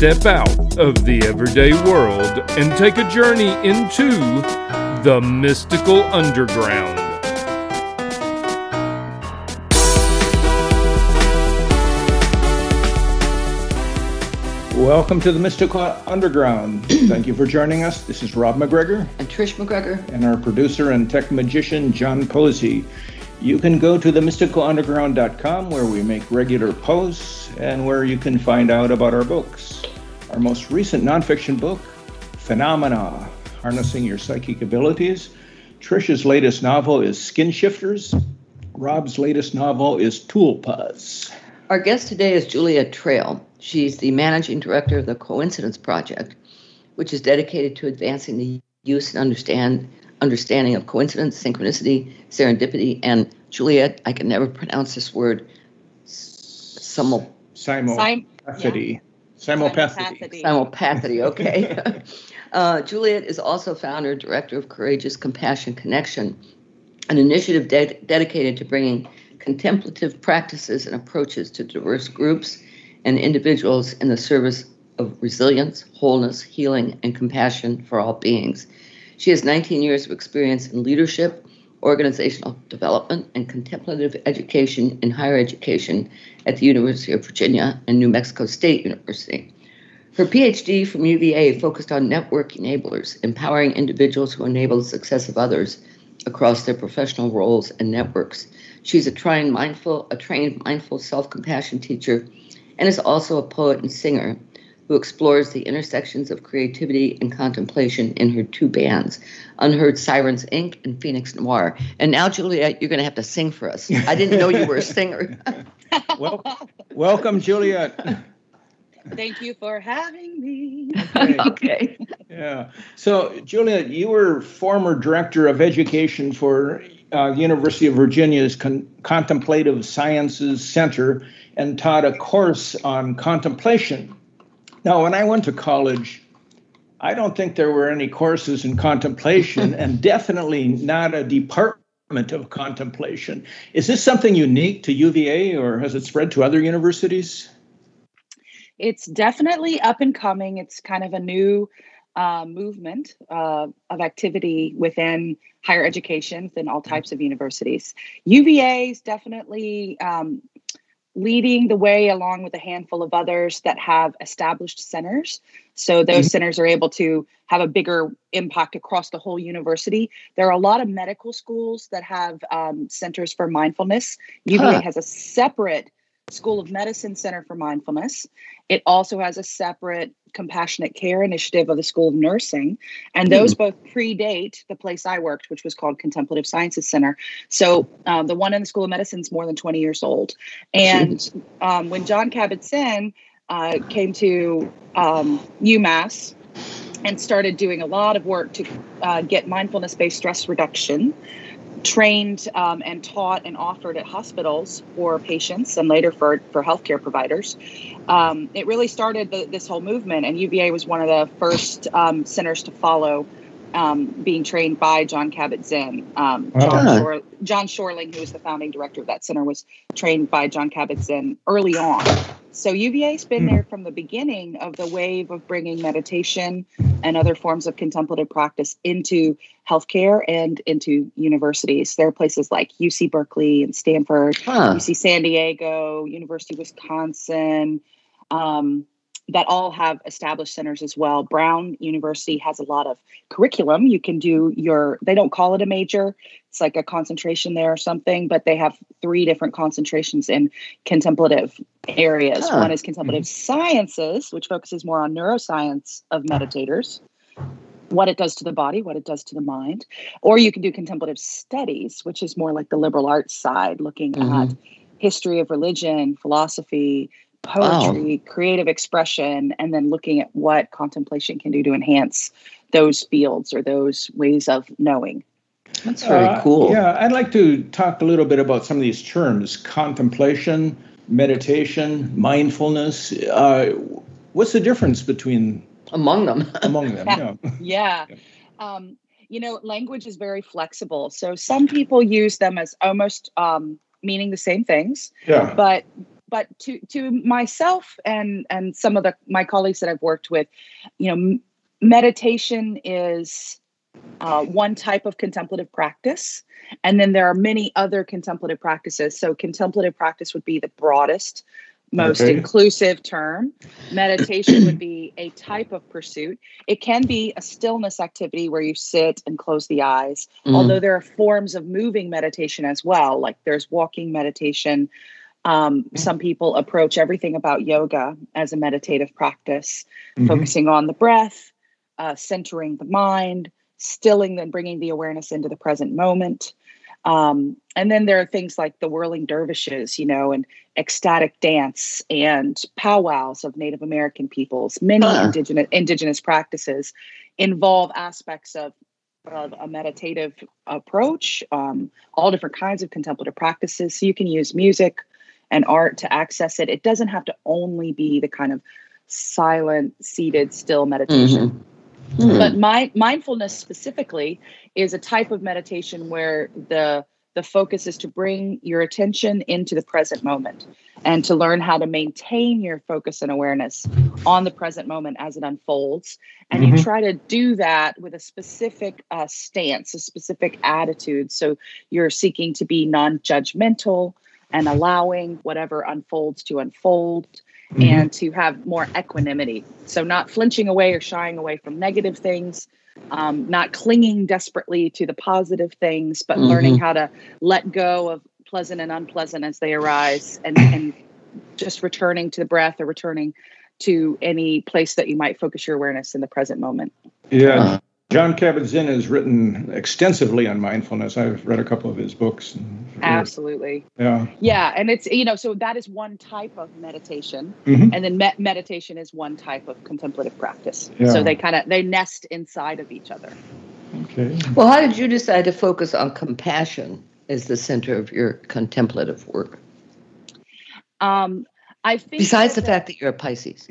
Step out of the everyday world and take a journey into the mystical underground. Welcome to the Mystical Underground. Thank you for joining us. This is Rob MacGregor. And Trish MacGregor. And our producer and tech magician, John Posey. You can go to themysticalunderground.com where we make regular posts and where you can find out about our books. Our most recent nonfiction book, Phenomena Harnessing Your Psychic Abilities. Trish's latest novel is Skin Shifters. Rob's latest novel is Tulpas. Our guest today is Juliet Trail. She's the managing director of the Coincidence Project, which is dedicated to advancing the use and understand understanding of coincidence, synchronicity, serendipity, and Juliet, I can never pronounce this word. Simul- Simultaneity. yeah. Simulpathity. Simulpathity, okay. uh, Juliet is also founder and director of Courageous Compassion Connection, an initiative de- dedicated to bringing contemplative practices and approaches to diverse groups and individuals in the service of resilience, wholeness, healing, and compassion for all beings. She has 19 years of experience in leadership, organizational development, and contemplative education in higher education at the University of Virginia and New Mexico State University. Her PhD from UVA focused on network enablers, empowering individuals who enable the success of others across their professional roles and networks. She's a trained mindful, a trained mindful self-compassion teacher, and is also a poet and singer who explores the intersections of creativity and contemplation in her two bands, Unheard Sirens Inc. and Phoenix Noir. And now, Juliet, you're going to have to sing for us. I didn't know you were a singer. well, welcome, Juliet. Thank you for having me. Okay. okay. Yeah. So, Juliet, you were former director of education for uh, University of Virginia's Con- Contemplative Sciences Center and taught a course on contemplation. Now, when I went to college, I don't think there were any courses in contemplation and definitely not a department of contemplation. Is this something unique to UVA or has it spread to other universities? It's definitely up and coming. It's kind of a new uh, movement uh, of activity within higher education, within all types of universities. UVA is definitely um, leading the way along with a handful of others that have established centers. So those mm-hmm. centers are able to have a bigger impact across the whole university. There are a lot of medical schools that have um, centers for mindfulness. UVA huh. has a separate School of Medicine Center for Mindfulness. It also has a separate compassionate care initiative of the School of Nursing. And hmm. those both predate the place I worked, which was called Contemplative Sciences Center. So um, the one in the School of Medicine is more than 20 years old. And um, when Jon Kabat-Zinn uh, came to um, UMass, and started doing a lot of work to uh, get mindfulness based stress reduction trained um, and taught and offered at hospitals for patients and later for, for healthcare providers. Um, it really started the, this whole movement, and UVA was one of the first um, centers to follow um, being trained by Jon Kabat-Zinn. Um, John, Shor- John Schorling, who was the founding director of that center, was trained by Jon Kabat-Zinn early on. So UVA's been there from the beginning of the wave of bringing meditation and other forms of contemplative practice into healthcare and into universities. There are places like UC Berkeley and Stanford, huh. UC San Diego, University of Wisconsin, um, that all have established centers as well. Brown University has a lot of curriculum. You can do your, they don't call it a major, it's like a concentration there or something, but they have three different concentrations in contemplative areas. Huh. One is contemplative mm-hmm. sciences, which focuses more on neuroscience of meditators. What it does to the body, what it does to the mind. Or you can do contemplative studies, which is more like the liberal arts side, looking mm-hmm. at history of religion, philosophy, poetry, wow. creative expression, and then looking at what contemplation can do to enhance those fields or those ways of knowing. That's very uh, cool. Yeah, I'd like to talk a little bit about some of these terms contemplation, meditation, mindfulness. Uh, what's the difference between among them? among them, yeah. yeah. yeah. Um, you know, language is very flexible. So some people use them as almost um, meaning the same things. Yeah. But but to to myself and and some of the my colleagues that I've worked with, you know, m- meditation is uh, one type of contemplative practice, and then there are many other contemplative practices. So contemplative practice would be the broadest most okay. inclusive term. Meditation would be a type of pursuit. It can be a stillness activity where you sit and close the eyes, mm. although there are forms of moving meditation as well, like there's walking meditation, um, mm-hmm. some people approach everything about yoga as a meditative practice, mm-hmm. focusing on the breath, uh, centering the mind, stilling and bringing the awareness into the present moment. Um, and then there are things like the whirling dervishes, you know, and ecstatic dance and powwows of Native American peoples. Many uh. indigenous indigenous practices involve aspects of of a meditative approach, um, all different kinds of contemplative practices. So you can use music, and art to access it. It doesn't have to only be the kind of silent, seated, still meditation. Mm-hmm. Mm-hmm. But my, mindfulness specifically is a type of meditation where the the focus is to bring your attention into the present moment and to learn how to maintain your focus and awareness on the present moment as it unfolds. And mm-hmm. you try to do that with a specific uh, stance, a specific attitude. So you're seeking to be non judgmental, and allowing whatever unfolds to unfold mm-hmm. and to have more equanimity. So, not flinching away or shying away from negative things, um, not clinging desperately to the positive things, but mm-hmm. learning how to let go of pleasant and unpleasant as they arise and, and just returning to the breath or returning to any place that you might focus your awareness in the present moment. Yeah. Jon Kabat-Zinn has written extensively on mindfulness. I've read a couple of his books. Absolutely. Yeah. Yeah, and it's you know so that is one type of meditation, mm-hmm. and then me- meditation is one type of contemplative practice. Yeah. So they kind of they nest inside of each other. Okay. Well, how did you decide to focus on compassion as the center of your contemplative work? Um, I think besides the that, fact that you're a Pisces.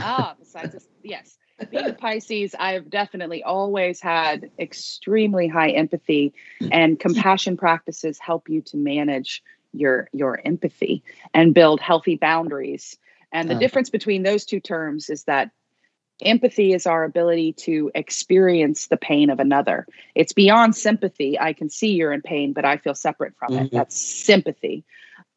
ah, besides this, yes being a Pisces, I've definitely always had extremely high empathy, and compassion practices help you to manage your your empathy and build healthy boundaries. And the uh, difference between those two terms is that empathy is our ability to experience the pain of another. It's beyond sympathy. I can see you're in pain, but I feel separate from mm-hmm. it. That's sympathy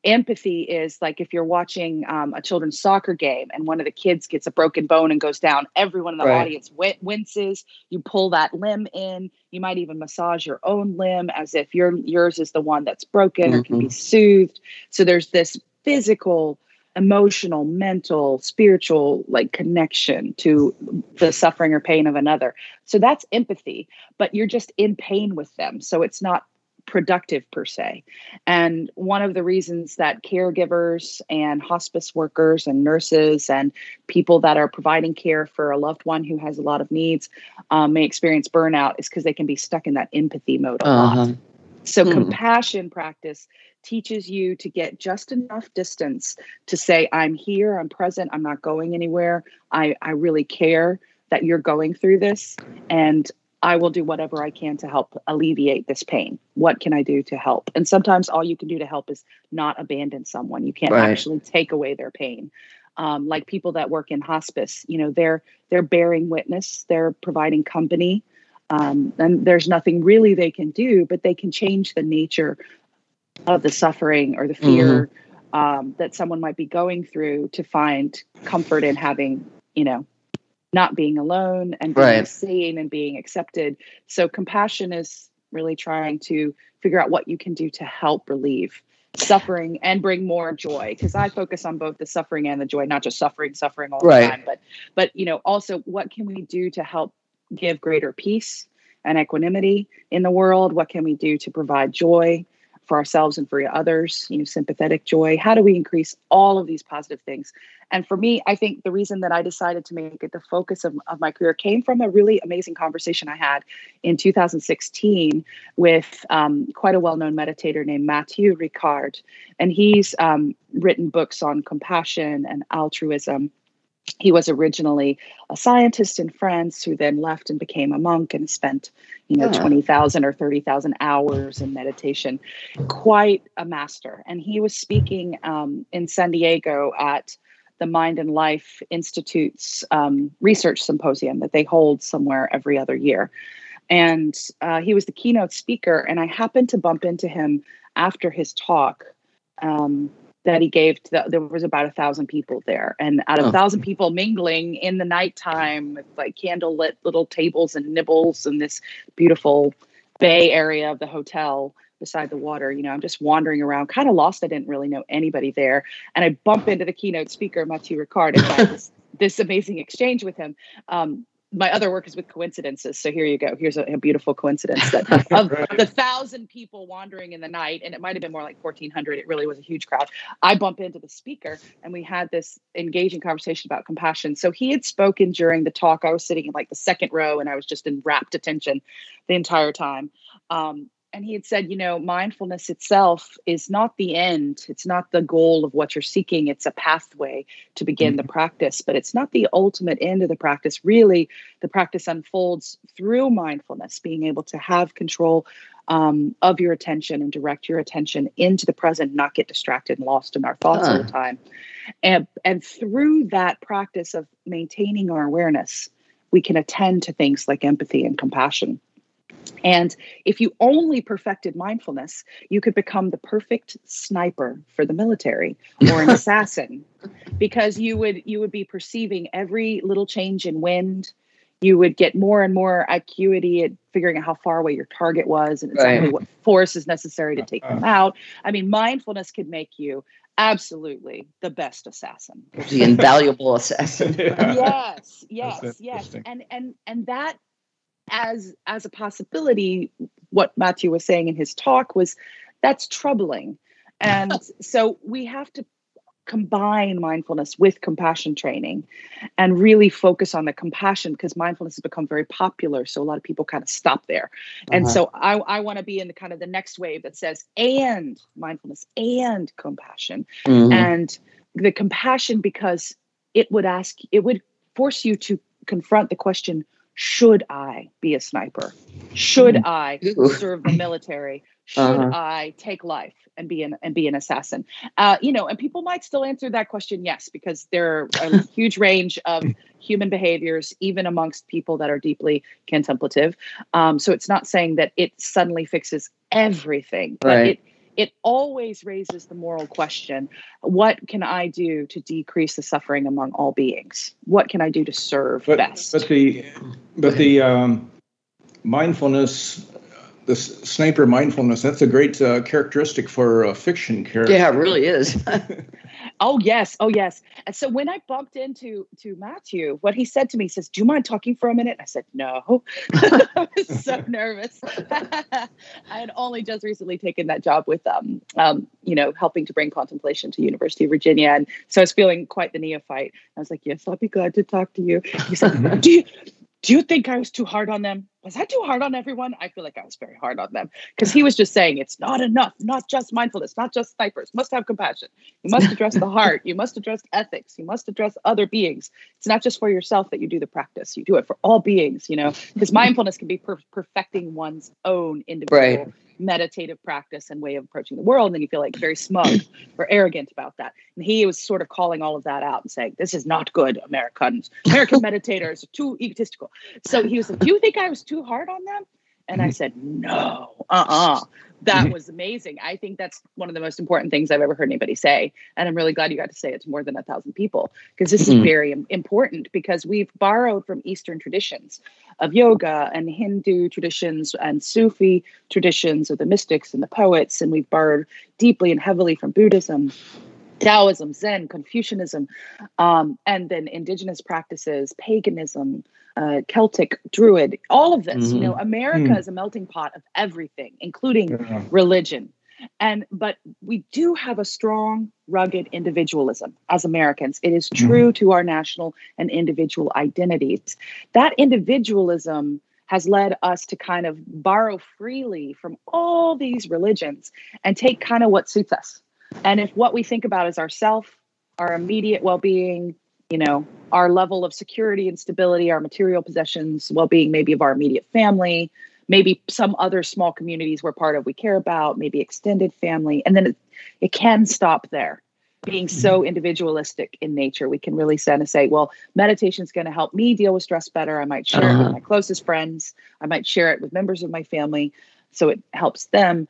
empathy is like if you're watching um, a children's soccer game and one of the kids gets a broken bone and goes down everyone in the right. audience winces you pull that limb in you might even massage your own limb as if your yours is the one that's broken mm-hmm. or can be mm-hmm. soothed so there's this physical emotional mental spiritual like connection to the suffering or pain of another so that's empathy but you're just in pain with them so it's not productive per se. And one of the reasons that caregivers and hospice workers and nurses and people that are providing care for a loved one who has a lot of needs um, may experience burnout is because they can be stuck in that empathy mode a uh-huh. lot. So, hmm. compassion practice teaches you to get just enough distance to say, I'm here, I'm present, I'm not going anywhere. I, I really care that you're going through this. And I will do whatever I can to help alleviate this pain. What can I do to help? And sometimes all you can do to help is not abandon someone. You can't right. actually take away their pain. Um, like people that work in hospice, you know, they're they're bearing witness, they're providing company, um, and there's nothing really they can do, but they can change the nature of the suffering or the fear mm-hmm. um, that someone might be going through to find comfort in having, you know, not being alone and being right. seen and being accepted. So compassion is really trying to figure out what you can do to help relieve suffering and bring more joy because i focus on both the suffering and the joy not just suffering suffering all right. the time but but you know also what can we do to help give greater peace and equanimity in the world what can we do to provide joy for ourselves and for others, you know, sympathetic joy. How do we increase all of these positive things? And for me, I think the reason that I decided to make it the focus of, of my career came from a really amazing conversation I had in 2016 with um, quite a well known meditator named Matthieu Ricard. And he's um, written books on compassion and altruism he was originally a scientist in France who then left and became a monk and spent, you know, 20,000 or 30,000 hours in meditation. Quite a master. And he was speaking um, in San Diego at the Mind and Life Institute's um, research symposium that they hold somewhere every other year. And uh, he was the keynote speaker. And I happened to bump into him after his talk. Um, that he gave to the, there was about a thousand people there. And out of a oh. thousand people mingling in the nighttime with like candlelit little tables and nibbles in this beautiful bay area of the hotel beside the water you know i'm just wandering around kind of lost. I didn't really know anybody there. And i bump into the keynote speaker matthieu ricard and have this, this amazing exchange with him. Um, my other work is with coincidences. So here you go. Here's a, a beautiful coincidence that of the thousand people wandering in the night, and it might have been more like 1400. It really was a huge crowd. I bump into the speaker and we had this engaging conversation about compassion. So he had spoken during the talk. I was sitting in like the second row and I was just in rapt attention the entire time. Um, and he had said, you know, mindfulness itself is not the end. It's not the goal of what you're seeking. It's a pathway to begin mm-hmm. the practice, but it's not the ultimate end of the practice. Really, the practice unfolds through mindfulness, being able to have control um, of your attention and direct your attention into the present, not get distracted and lost in our thoughts all the time. And, and through that practice of maintaining our awareness, we can attend to things like empathy and compassion. And if you only perfected mindfulness, you could become the perfect sniper for the military or an assassin because you would you would be perceiving every little change in wind. You would get more and more acuity at figuring out how far away your target was and exactly right. what force is necessary to take them uh-huh. out. I mean, mindfulness could make you absolutely the best assassin the invaluable assassin yes yes yes and and and that as as a possibility what matthew was saying in his talk was that's troubling and so we have to combine mindfulness with compassion training and really focus on the compassion because mindfulness has become very popular so a lot of people kind of stop there and uh-huh. so i, I want to be in the kind of the next wave that says and mindfulness and compassion mm-hmm. and the compassion because it would ask it would force you to confront the question should I be a sniper? Should mm-hmm. I serve the military? Should uh-huh. I take life and be an and be an assassin? Uh, you know, and people might still answer that question yes, because there are a huge range of human behaviors, even amongst people that are deeply contemplative. Um, so it's not saying that it suddenly fixes everything, but right. it it always raises the moral question what can i do to decrease the suffering among all beings? What can i do to serve but, best? but the but the um, mindfulness the sniper mindfulness that's a great uh, characteristic for a fiction character yeah it really is Oh yes, oh yes. And so when I bumped into to matthew what he said to me he says, "Do you mind talking for a minute?" I said, "No." I was so nervous. I had only just recently taken that job with um, um, you know, helping to bring contemplation to University of Virginia, and so I was feeling quite the neophyte. I was like, "Yes, I'll be glad to talk to you." He said, "Do you do you think I was too hard on them? Was I too hard on everyone? I feel like I was very hard on them because he was just saying it's not enough, not just mindfulness, not just snipers, must have compassion. You must address the heart, you must address ethics, you must address other beings. It's not just for yourself that you do the practice, you do it for all beings, you know, because mindfulness can be per- perfecting one's own individual right meditative practice and way of approaching the world. And then you feel like very smug or arrogant about that. And he was sort of calling all of that out and saying, This is not good, Americans. American meditators are too egotistical. So he was like, Do you think I was too hard on them? And I said, No, uh uh-uh. uh that mm-hmm. was amazing. I think that's one of the most important things I've ever heard anybody say. And I'm really glad you got to say it to more than a thousand people because this mm-hmm. is very important because we've borrowed from Eastern traditions of yoga and Hindu traditions and Sufi traditions of the mystics and the poets. And we've borrowed deeply and heavily from Buddhism. Taoism, Zen, Confucianism, um, and then indigenous practices, paganism, uh, Celtic, Druid, all of this. Mm-hmm. You know, America mm. is a melting pot of everything, including yeah. religion. and but we do have a strong rugged individualism as americans it is mm-hmm. true to our national and individual identities that individualism has led us to kind of borrow freely from all these religions and take kind of what suits us and if what we think about is ourself our immediate well-being you know our level of security and stability our material possessions well-being maybe of our immediate family maybe some other small communities we're part of we care about, maybe extended family. And then it, it can stop there. Being so mm-hmm. individualistic in nature, we can really kind of say, well, meditation is going to help me deal with stress better. I might share uh-huh. it with uh-huh. my closest friends. I might share it with members of my family. So it helps them.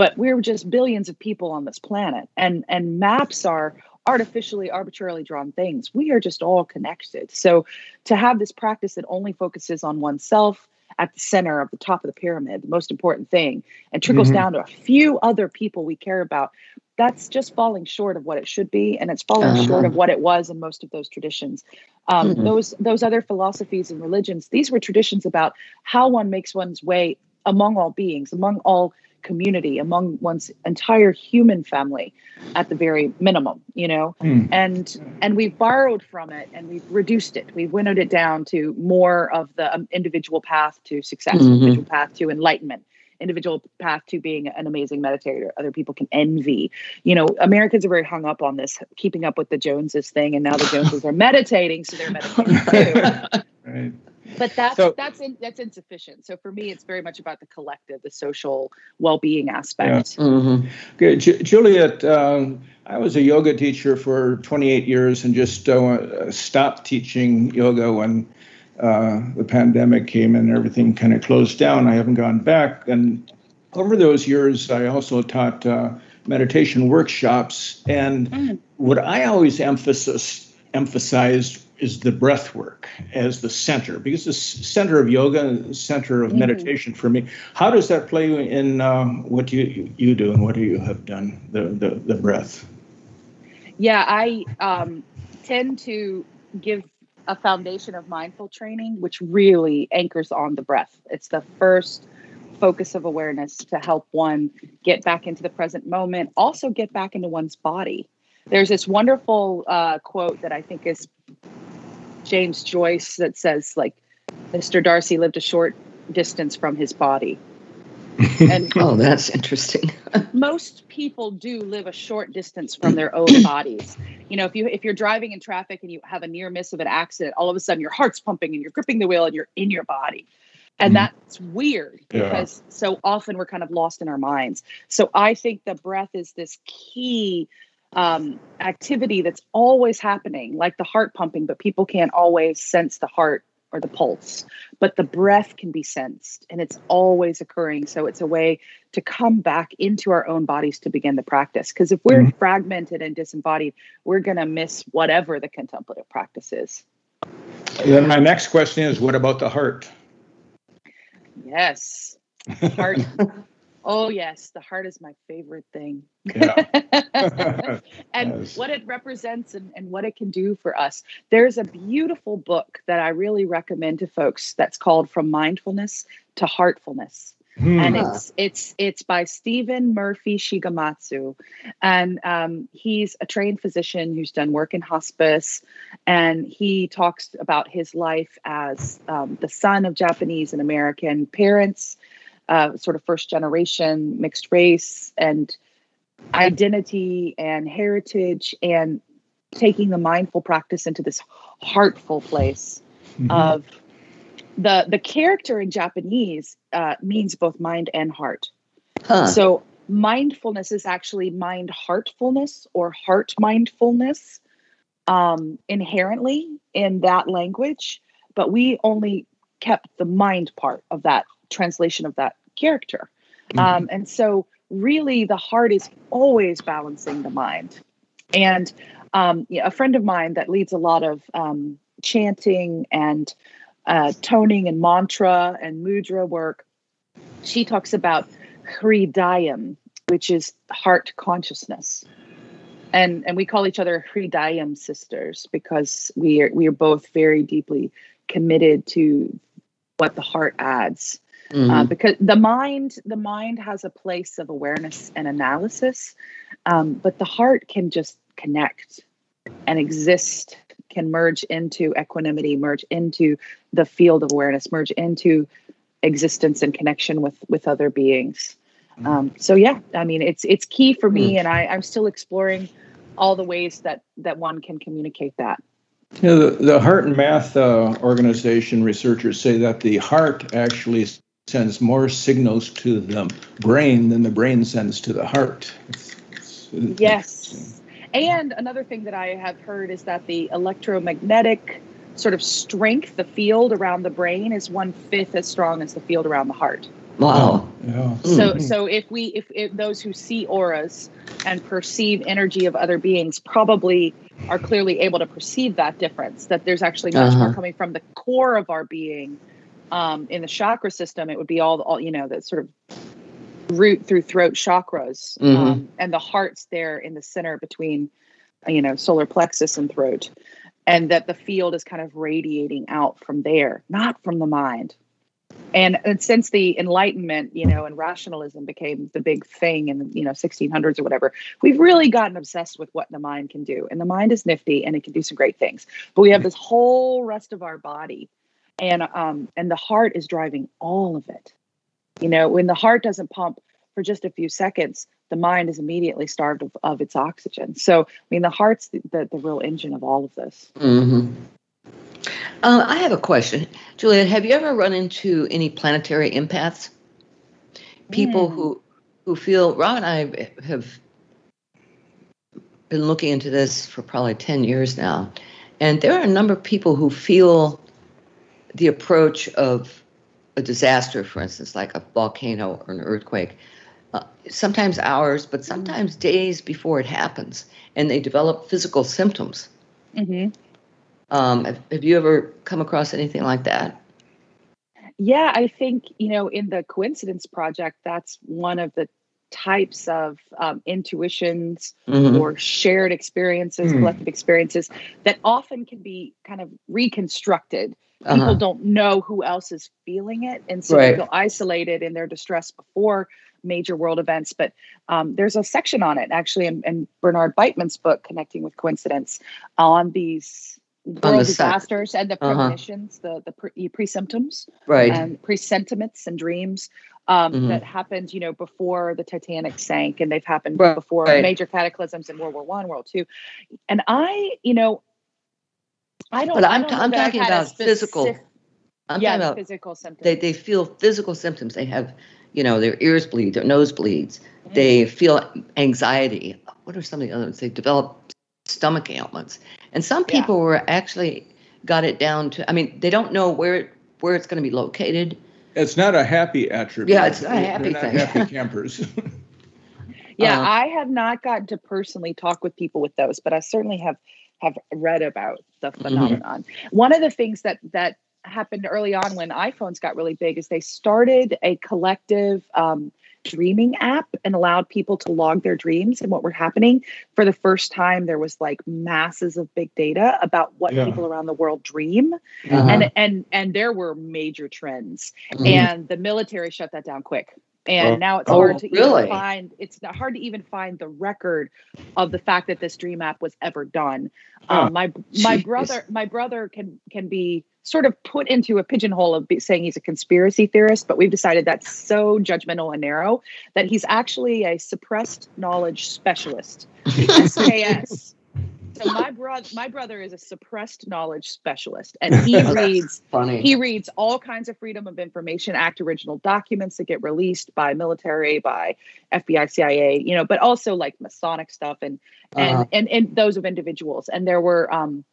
But we're just billions of people on this planet. And and maps are artificially arbitrarily drawn things we are just all connected so to have this practice that only focuses on oneself at the center of the top of the pyramid, the most important thing, and trickles mm-hmm. down to a few other people we care about, that's just falling short of what it should be, and it's falling uh-huh. short of what it was in most of those traditions. Um, mm-hmm. Those those other philosophies and religions, these were traditions about how one makes one's way among all beings, among all community among one's entire human family at the very minimum you know? Mm. and and we've borrowed from it and we've reduced it. We've winnowed it down to more of the um, individual path to success mm-hmm. individual path to enlightenment individual path to being an amazing meditator other people can envy. You know americans are very hung up on this keeping up with the joneses thing and now the joneses are meditating so they're meditating too. Right but that's so, that's in, that's insufficient. So for me, it's very much about the collective, the social well-being aspect. Yeah. Mm-hmm. Good, J- Juliet. Um, I was a yoga teacher for 28 years and just uh, stopped teaching yoga when uh, the pandemic came and everything kind of closed down. I haven't gone back, and over those years, I also taught uh, meditation workshops. And mm. what I always emphasize emphasized is the breath work as the center because the center of yoga center of mm-hmm. meditation for me how does that play in uh, what you you do and what you have done the the, the breath? Yeah i um, tend to give a foundation of mindful training which really anchors on the breath. It's the first focus of awareness to help one get back into the present moment also get back into one's body there's this wonderful uh, quote that i think is James Joyce that says like Mr. Darcy lived a short distance from his body. And oh, that's interesting. most people do live a short distance from their own bodies. You know, if you if you're driving in traffic and you have a near miss of an accident, all of a sudden your heart's pumping and you're gripping the wheel and you're in your body. And mm-hmm. that's weird because yeah. so often we're kind of lost in our minds. So I think the breath is this key um, activity that's always happening, like the heart pumping, but people can't always sense the heart or the pulse. But the breath can be sensed and it's always occurring. So it's a way to come back into our own bodies to begin the practice. Because if we're mm-hmm. fragmented and disembodied, we're going to miss whatever the contemplative practice is. Then my next question is what about the heart? Yes. Heart Oh yes, the heart is my favorite thing. Yeah. and yes. what it represents and, and what it can do for us. There's a beautiful book that I really recommend to folks that's called From Mindfulness to Heartfulness. Hmm. And it's it's it's by Stephen Murphy Shigematsu, and um, he's a trained physician who's done work in hospice, and he talks about his life as um, the son of Japanese and American parents, uh, sort of first generation mixed race and identity and heritage and taking the mindful practice into this heartful place mm-hmm. of the the character in Japanese uh, means both mind and heart. Huh. So mindfulness is actually mind heartfulness or heart mindfulness um, inherently in that language, but we only kept the mind part of that translation of that character. Mm-hmm. Um, and so, really, the heart is always balancing the mind. And um, yeah, a friend of mine that leads a lot of um, chanting and uh, toning and mantra and mudra work, she talks about hridayam, which is heart consciousness. And, and we call each other hridayam sisters because we are we are both very deeply committed to what the heart adds mm-hmm. uh, because the mind the mind has a place of awareness and analysis um, but the heart can just connect and exist can merge into equanimity merge into the field of awareness merge into existence and connection with with other beings mm-hmm. um, so yeah i mean it's it's key for me mm. and i i'm still exploring all the ways that that one can communicate that yeah, the, the HeartMath uh, organization researchers say that the heart actually sends more signals to the brain than the brain sends to the heart. It's, it's, yes. And another thing that I have heard is that the electromagnetic sort of strength, the field around the brain, is one fifth as strong as the field around the heart. Wow. Yeah. So mm. so if we if, if those who see auras and perceive energy of other beings probably are clearly able to perceive that difference that there's actually much uh-huh. more coming from the core of our being um, in the chakra system it would be all all you know that sort of root through throat chakras mm-hmm. um, and the heart's there in the center between you know solar plexus and throat and that the field is kind of radiating out from there not from the mind. And, and since the enlightenment you know and rationalism became the big thing in the you know 1600s or whatever we've really gotten obsessed with what the mind can do. And the mind is nifty and it can do some great things. But we have this whole rest of our body and um and the heart is driving all of it you know when the heart doesn't pump for just a few seconds the mind is immediately starved of, of its oxygen so i mean the heart's the, the, the real engine of all of this mm-hmm. Uh, I have a question, Juliet. Have you ever run into any planetary empaths? People mm. who who feel Rob and I have been looking into this for probably ten years now, and there are a number of people who feel the approach of a disaster, for instance, like a volcano or an earthquake, uh, sometimes hours, but sometimes days before it happens, and they develop physical symptoms. Mm-hmm. Um, have, have you ever come across anything like that? Yeah, I think, you know, in the Coincidence Project, that's one of the types of um, intuitions mm-hmm. or shared experiences, mm. collective experiences that often can be kind of reconstructed. People uh-huh. don't know who else is feeling it, and so right. they feel isolated in their distress before major world events. But um, there's a section on it actually in, in Bernard Beitman's book, Connecting with Coincidence, on these world disasters and the uh-huh. premonitions, uh-huh. the the pre, pre symptoms, right, and presentiments and dreams um, mm-hmm. that happened, you know, before the Titanic sank, and they've happened right. before right. major cataclysms in World War One, World Two, and I, you know, I don't. But I'm, t- I'm talking about specific, physical. I'm yeah, talking about physical symptoms. They they feel physical symptoms. They have, you know, their ears bleed, their nose bleeds. Mm-hmm. They feel anxiety. What are some of the others? They develop stomach ailments. And some people yeah. were actually got it down to I mean, they don't know where where it's going to be located. It's not a happy attribute. Yeah, it's not a happy They're thing. Not happy campers. yeah, uh, I have not gotten to personally talk with people with those, but I certainly have have read about the mm-hmm. phenomenon. Mm-hmm. One of the things that that happened early on when iPhones got really big is they started a collective um, dreaming app and allowed people to log their dreams and what were happening. For the first time, there was like masses of big data about what yeah. people around the world dream, uh-huh. and and and there were major trends. Mm-hmm. And the military shut that down quick and now it's hard oh, to really? even find it's hard to even find the record of the fact that this dream app was ever done. Oh, um, my my brother my brother can can be sort of put into a pigeonhole of saying he's a conspiracy theorist but we've decided that's so judgmental and narrow that he's actually a suppressed knowledge specialist. Sks so my brother my brother is a suppressed knowledge specialist and he reads funny. he reads all kinds of freedom of information act original documents that get released by military by fbi cia you know but also like masonic stuff and and uh-huh. and, and those of individuals and there were um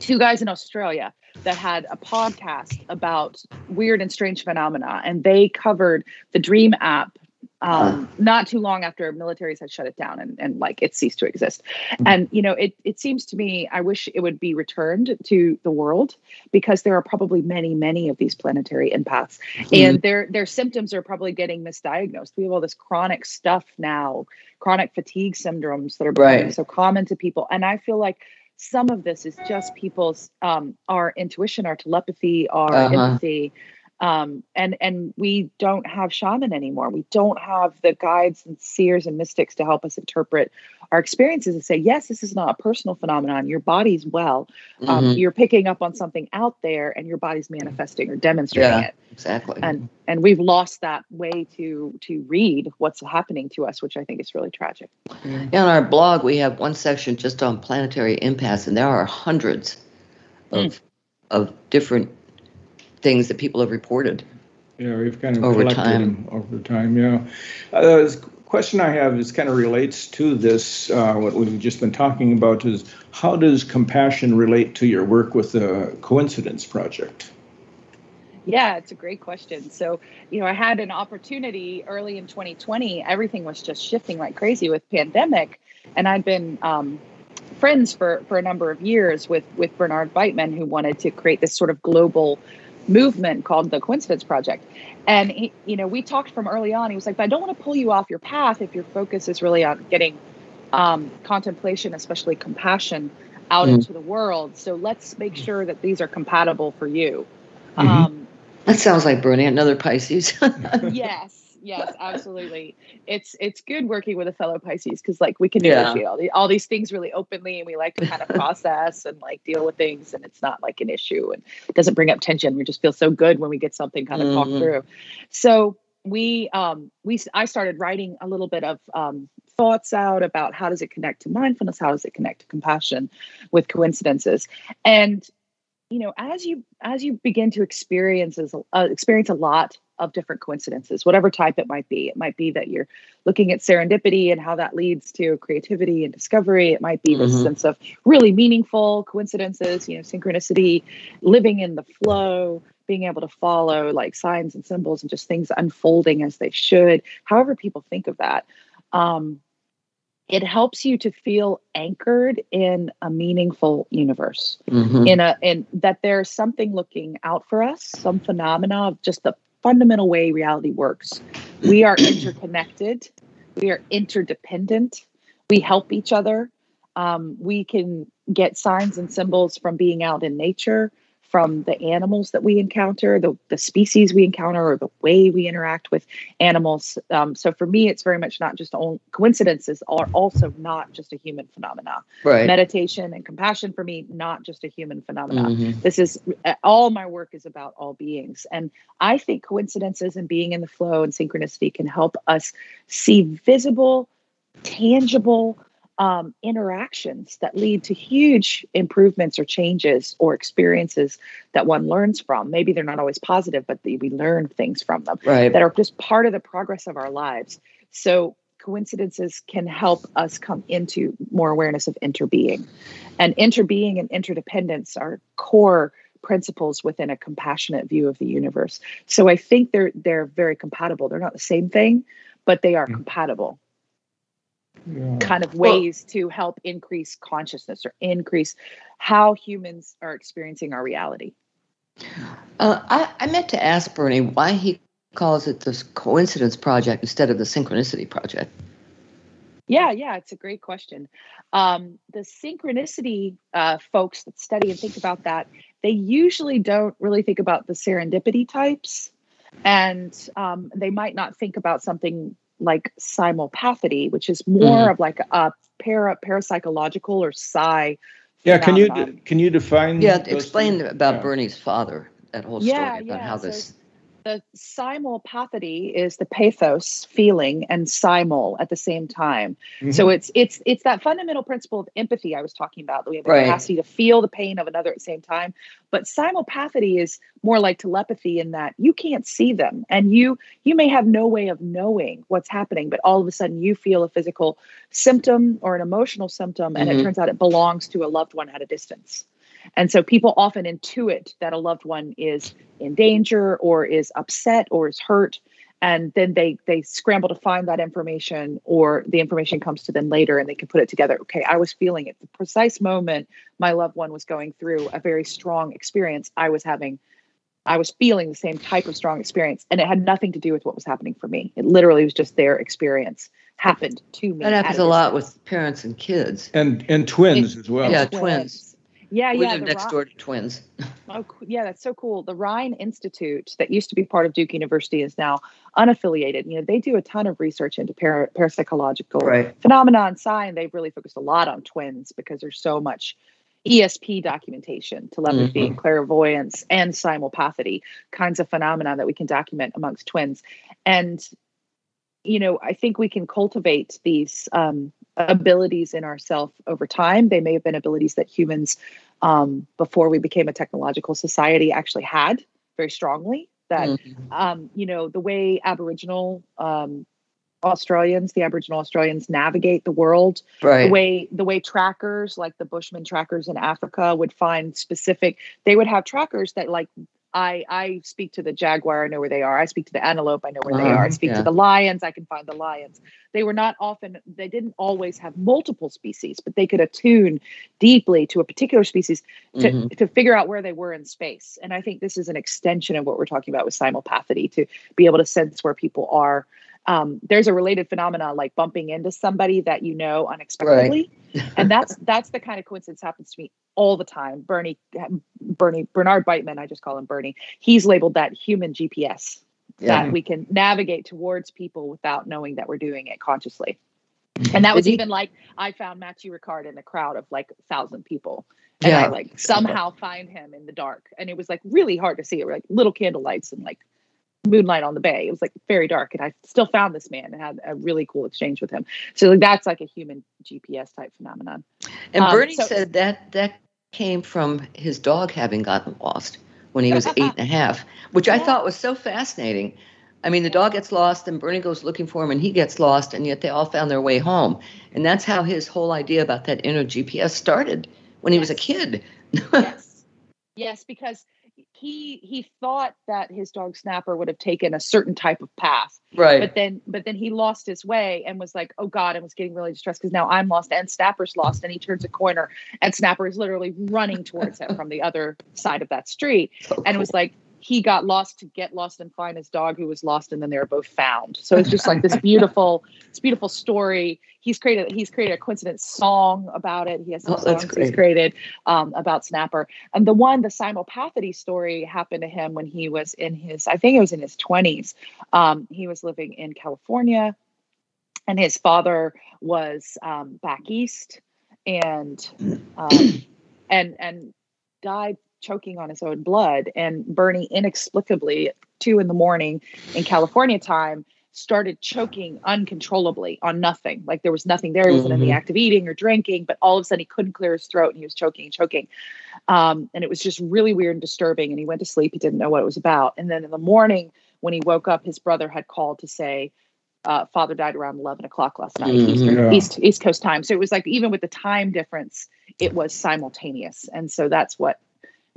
two guys in australia that had a podcast about weird and strange phenomena and they covered the dream app um, not too long after militaries had shut it down and, and like it ceased to exist. Mm-hmm. And you know, it it seems to me, I wish it would be returned to the world because there are probably many, many of these planetary empaths, mm-hmm. and their their symptoms are probably getting misdiagnosed. We have all this chronic stuff now, chronic fatigue syndromes that are right. so common to people, and I feel like some of this is just people's um, our intuition, our telepathy, our uh-huh. empathy um, and and we don't have shaman anymore. We don't have the guides and seers and mystics to help us interpret our experiences and say, yes, this is not a personal phenomenon. Your body's well. Um, mm-hmm. You're picking up on something out there, and your body's manifesting or demonstrating yeah, it. Exactly. And and we've lost that way to to read what's happening to us, which I think is really tragic. Yeah, on our blog, we have one section just on planetary empaths, and there are hundreds of mm. of different things that people have reported. Yeah, we've kind of over time. over time. Yeah. Uh, the question I have is kind of relates to this. Uh, what we've just been talking about is how does compassion relate to your work with the Coincidence Project? Yeah, it's a great question. So, you know, I had an opportunity early in 2020. Everything was just shifting like crazy with pandemic, and I'd been um, friends for for a number of years with with Bernard Beitman, who wanted to create this sort of global movement called the Coincidence Project. And he, you know, we talked from early on. He was like, "But I don't want to pull you off your path if your focus is really on getting um, contemplation, especially compassion, out mm-hmm. into the world. So let's make sure that these are compatible for you." Mm-hmm. Um, that sounds like Bernie, another Pisces. yes, yes, absolutely. It's it's good working with a fellow Pisces because like we can negotiate all, the, all these things really openly, and we like to kind of process and like deal with things, and it's not like an issue and it doesn't bring up tension. We just feel so good when we get something kind of mm-hmm. talked through. So we um we I started writing a little bit of um thoughts out about how does it connect to mindfulness, how does it connect to compassion with coincidences, and you know as you as you begin to experience uh, experience a lot of different coincidences, whatever type it might be. It might be that you're looking at serendipity and how that leads to creativity and discovery. It might be mm-hmm. this sense of really meaningful coincidences, you know, synchronicity, living in the flow, being able to follow like signs and symbols and just things unfolding as they should, however people think of that. Um, it helps you to feel anchored in a meaningful universe mm-hmm. in a in that there's something looking out for us some phenomena of just the fundamental way reality works. We are interconnected, we are interdependent, we help each other. Um, we can get signs and symbols from being out in nature from the animals that we encounter, the, the species we encounter, or the way we interact with animals. Um, so for me, it's very much not just all coincidences are also not just a human phenomena. Right. Meditation and compassion for me, not just a human phenomena. Mm-hmm. This is uh, all my work is about all beings. And I think coincidences and being in the flow and synchronicity can help us see visible, tangible, um, interactions that lead to huge improvements or changes or experiences that one learns from. Maybe they're not always positive, but we learn things from them right. that are just part of the progress of our lives. So coincidences can help us come into more awareness of interbeing. And interbeing and interdependence are core principles within a compassionate view of the universe. So I think they're they're very compatible. They're not the same thing, but they are mm-hmm. compatible yeah. kind of ways well, to help increase consciousness or increase how humans are experiencing our reality. Uh, I, I meant to ask Bernie why he calls it the coincidence project instead of the synchronicity project. Yeah, yeah, it's a great question. Um, the synchronicity uh, folks that study and think about that, they usually don't really think about the serendipity types, and um, they might not think about something like simulpathity, which is more mm. of like a para parapsychological or psi. Yeah, can you can you define? Yeah, explain things? about yeah. Bernie's father. That whole story yeah, about yeah. how so this the simulpathity is the pathos feeling and simul at the same time. Mm-hmm. So it's it's it's that fundamental principle of empathy I was talking about that we have the right. capacity to feel the pain of another at the same time. But simulpathity is more like telepathy in that you can't see them and you you may have no way of knowing what's happening, but all of a sudden you feel a physical symptom or an emotional symptom, and mm-hmm. it turns out it belongs to a loved one at a distance. And so people often intuit that a loved one is in danger or is upset or is hurt. And then they they scramble to find that information, or the information comes to them later, and they can put it together. Okay, I was feeling it the precise moment my loved one was going through a very strong experience. I was having, I was feeling the same type of strong experience, and it had nothing to do with what was happening for me. It literally was just their experience happened to me. That happens a lot with parents and kids, and and twins it, as well. Yeah, twins. Yeah, we yeah. live next Ri- door to twins. Oh, yeah, that's so cool. The Rhine Institute, that used to be part of Duke University, is now unaffiliated. You know, they do a ton of research into para- parapsychological Right. phenomena and science. They've really focused a lot on twins because there's so much ESP documentation, telepathy, mm-hmm. and clairvoyance, and simulpathy kinds of phenomena that we can document amongst twins. And, you know, I think we can cultivate these um, abilities in ourselves over time. They may have been abilities that humans, um, before we became a technological society, actually had very strongly. That Mhm. um, you know, the way Aboriginal um, Australians, the Aboriginal Australians navigate the world, Right. the way the way trackers like the Bushman trackers in Africa would find specific, they would have trackers that like I I speak to the jaguar, I know where they are. I speak to the antelope, I know where they are. I Uh, speak yeah. to the lions, I can find the lions. They were not often, they didn't always have multiple species, but they could attune deeply to a particular species to, Mhm. to figure out where they were in space. And I think this is an extension of what we're talking about with simulpathy to be able to sense where people are. Um, there's a related phenomena like bumping into somebody that you know unexpectedly, and that's that's the kind of coincidence happens to me all the time. Bernie, Bernie, Bernard Beitman, I just call him Bernie. He's labeled that human GPS Yeah. that we can navigate towards people without knowing that we're doing it consciously. And that was he- even like I found Matthieu Ricard in a crowd of like a thousand people. And I like somehow find him in the dark. And it was like really hard to see. It were like little candle lights and like moonlight on the bay. It was like very dark. And I still found this man and had a really cool exchange with him. So like, that's like a human GPS type phenomenon. And Um, Bernie so- said that that came from his dog having gotten lost when he was eight and a half, which I thought was so fascinating. I mean, the dog gets lost, and Bernie goes looking for him, and he gets lost, and yet they all found their way home. And that's how his whole idea about that inner GPS started when he was a kid. yes yes because he he thought that his dog snapper would have taken a certain type of path right. but then but then he lost his way and was like oh god and was getting really distressed because now i'm lost and snapper's lost and he turns a corner and snapper is literally running towards him from the other side of that street So and it was like he got lost to get lost and find his dog who was lost and then they were both found. So it's just like this beautiful this beautiful story. He's created he's created a coincidence song about it. He has some Oh, songs he's created um, about snapper. And the one the simulpathy story happened to him when he was in his i think it was in his 20s um, he was living in california and his father was um, back east and um, and and died choking on his own blood. And bernie inexplicably at two in the morning in california time started choking uncontrollably on nothing. Like there was nothing there. He wasn't in the Mhm. act of eating or drinking but all of a sudden he couldn't clear his throat and he was choking and choking. Um, and it was just really weird and disturbing. And he went to sleep. He didn't know what it was about. And then in the morning when he woke up his brother had called to say uh, father died around 11 o'clock last night Mhm. Eastern, Yeah. east east coast time. So it was like even with the time difference it was simultaneous. And so that's what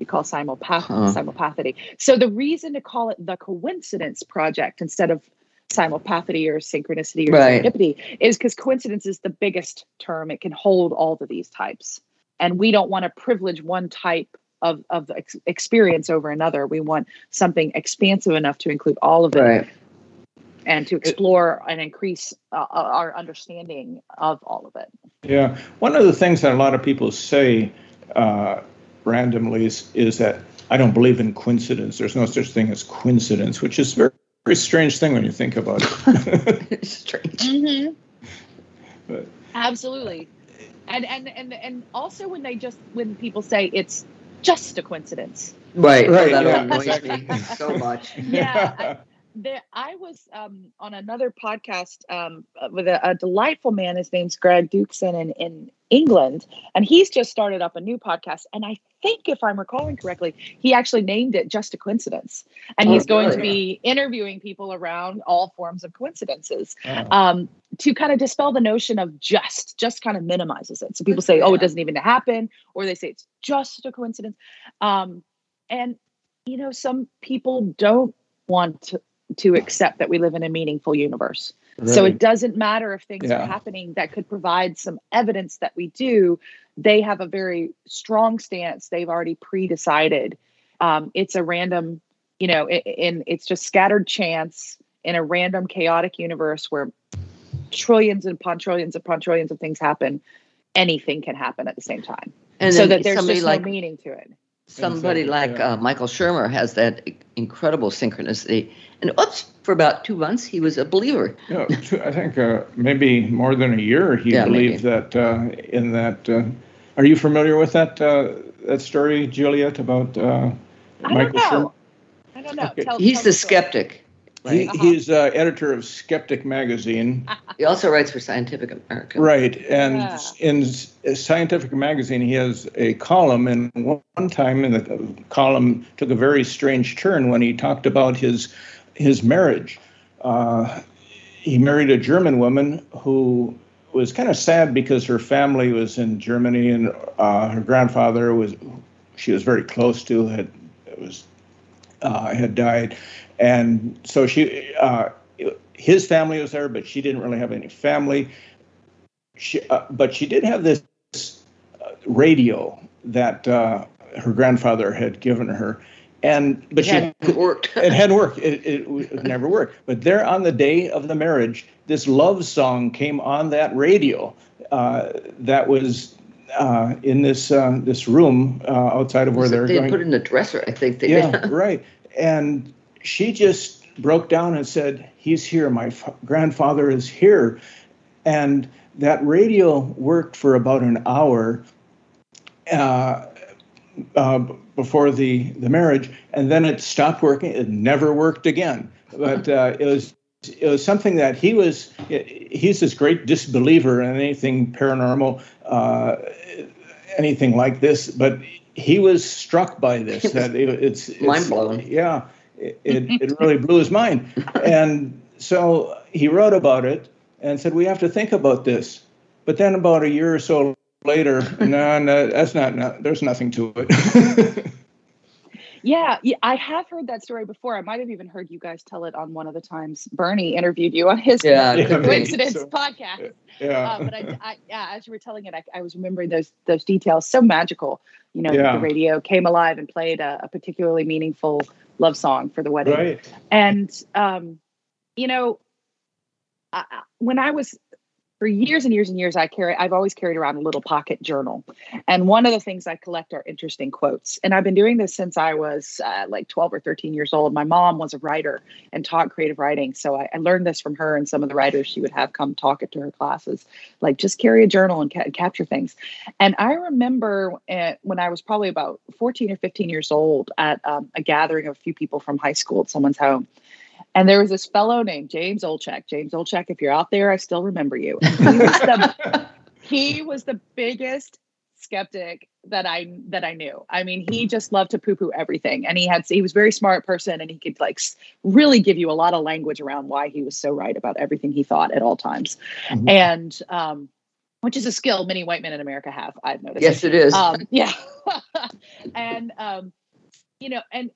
we call simulpath Huh. simulpathy so the reason to call it the coincidence project instead of simulpathy or synchronicity or Right. serendipity is because coincidence is the biggest term it can hold all of these types and we don't want to privilege one type of, of ex- experience over another we want something expansive enough to include all of it right. and to explore and increase uh, our understanding of all of it Yeah, one of the things that a lot of people say uh, randomly is, is that I don't believe in coincidence. There's no such thing as coincidence, which is a very, very strange thing when you think about it. It's strange. Mm-hmm. But- Absolutely. And and and and also when they just when people say it's just a coincidence. Right. Right, that yeah, annoys exactly. me so much. Yeah. I, there, I was um, on another podcast um, with a, a delightful man. His name's Greg Dukeson and, in England, and he's just started up a new podcast. And I think, if I'm recalling correctly, he actually named it "Just a Coincidence," and Oh, he's going to be interviewing people around all forms of coincidences Uh, um, to kind of dispel the notion of just just kind of minimizes it. So people say oh it doesn't even happen or they say it's just a coincidence. Um, and you know some people don't want to, to accept that we live in a meaningful universe so it doesn't matter if things Yeah. are happening that could provide some evidence that we do. They have a very strong stance. They've already pre-decided. Um, it's a random you know i- in it's just scattered chance in a random chaotic universe where trillions and upon trillions upon trillions of things happen. Anything can happen at the same time. And so that there's just like no meaning to it. Somebody Exactly, like yeah. uh, Michael Shermer has that incredible synchronicity. And oops, for about two months he was a believer. Yeah, two- I think uh, maybe more than a year he Yeah, maybe. believed that uh, in that. Uh, are you familiar with that uh, that story, Juliet, about uh, I Michael don't know. Shermer? I don't know. Okay. Tell, He's tell the the story. Skeptic. He, Right. He's uh, editor of Skeptic magazine, He also writes for Scientific American. right? And Yeah. in Scientific magazine, he has a column, and one time in the column took a very strange turn when he talked about his his marriage. Uh, he married a German woman who was kind of sad because her family was in Germany, and uh, her grandfather was she was very close to had was uh, had died, and so she uh, his family was there, but she didn't really have any family. She, uh, but she did have this uh, radio that uh, her grandfather had given her, and but It she hadn't worked. it hadn't worked. It, it, it never worked. But there, on the day of the marriage, this love song came on that radio. Uh, that was uh, in this uh, this room uh, outside of where they were they going. put in the dresser, I think they yeah, did. right. And she just broke down and said, "He's here. My f- grandfather is here." And that radio worked for about an hour. Uh, uh, before the, the marriage, and then it stopped working. It never worked again. But uh, it was it was something that he was. He's this great disbeliever in anything paranormal, uh, anything like this. But he was struck by this. Was that it, it's, it's mind blown. Yeah, it, it it really blew his mind. And so he wrote about it and said, "We have to think about this." But then about a year or so later, no, no, that's not. No, there's nothing to it. Yeah, yeah, I have heard that story before. I might have even heard you guys tell it on one of the times Bernie interviewed you on his Yeah, coincidence So- podcast. yeah. Uh, but I, I, yeah, as you were telling it, I, I was remembering those those details. So magical, you know. Yeah. The radio came alive and played a, a particularly meaningful love song for the wedding. right. And um, you know, I- when I was for years and years and years, I carry I've always carried around a little pocket journal, and one of the things I collect are interesting quotes. And I've been doing this since I was uh, like twelve or thirteen years old. My mom was a writer and taught creative writing, so I, I learned this from her and some of the writers she would have come talk it to her classes. Like just carry a journal and ca- capture things. And I remember uh, when I was probably about 14 or 15 years old at um, a gathering of a few people from high school at someone's home. And there was this fellow named James Olchek. James Olchek, if you're out there, I still remember you. He was the, he was the biggest skeptic that I that I knew. I mean, he just loved to poo-poo everything, and he had he was a very smart person, and he could like really give you a lot of language around why he was so right about everything he thought at all times, Mhm. and um, which is a skill many white men in America have. I've noticed Yes, it is. um, yeah and um you know and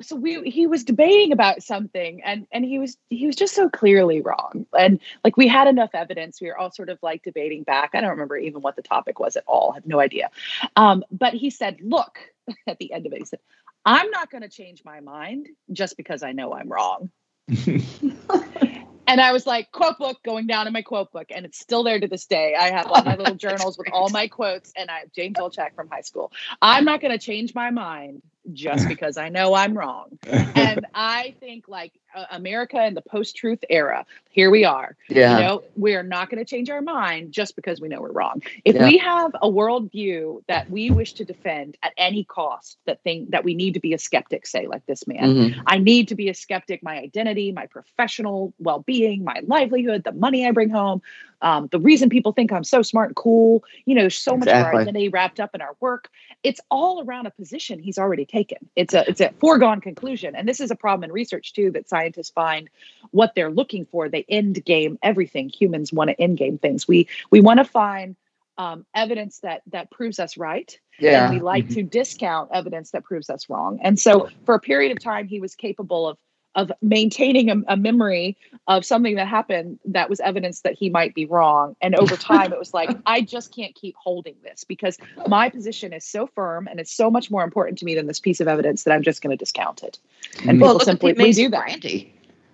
so we he was debating about something and and he was he was just so clearly wrong. And like we had enough evidence. We were all sort of like debating back. I don't remember even what the topic was at all. I have no idea. Um but he said look at the end of it he said i'm not going to change my mind just because i know i'm wrong. And I was like, quote book going down in my quote book, and it's still there to this day. I have like my little journals with all my quotes, and I have James Olchak from high school. I'm not going to change my mind just because I know I'm wrong. And I think like uh, America in the post-truth era, here we are. yeah. You know, we are not going to change our mind just because we know we're wrong. If Yeah. we have a worldview that we wish to defend at any cost, that think that we need to be a skeptic, say like this man, Mhm. I need to be a skeptic, my identity, my professional well being, my livelihood, the money I bring home, um, the reason people think I'm so smart and cool. You know, so much of our Exactly. identity wrapped up in our work. It's all around a position he's already taken. It's a it's a foregone conclusion. And this is a problem in research too that scientists find what they're looking for. They end game everything. Humans want to end game things. We we want to find um, evidence that that proves us right Yeah. and we like to discount evidence that proves us wrong. And so, for a period of time, he was capable of of maintaining a, a memory of something that happened that was evidence that he might be wrong. And over time, it was like I just can't keep holding this because my position is so firm and it's so much more important to me than this piece of evidence that I'm just going to discount it. And well, people simply we do that. Brandy.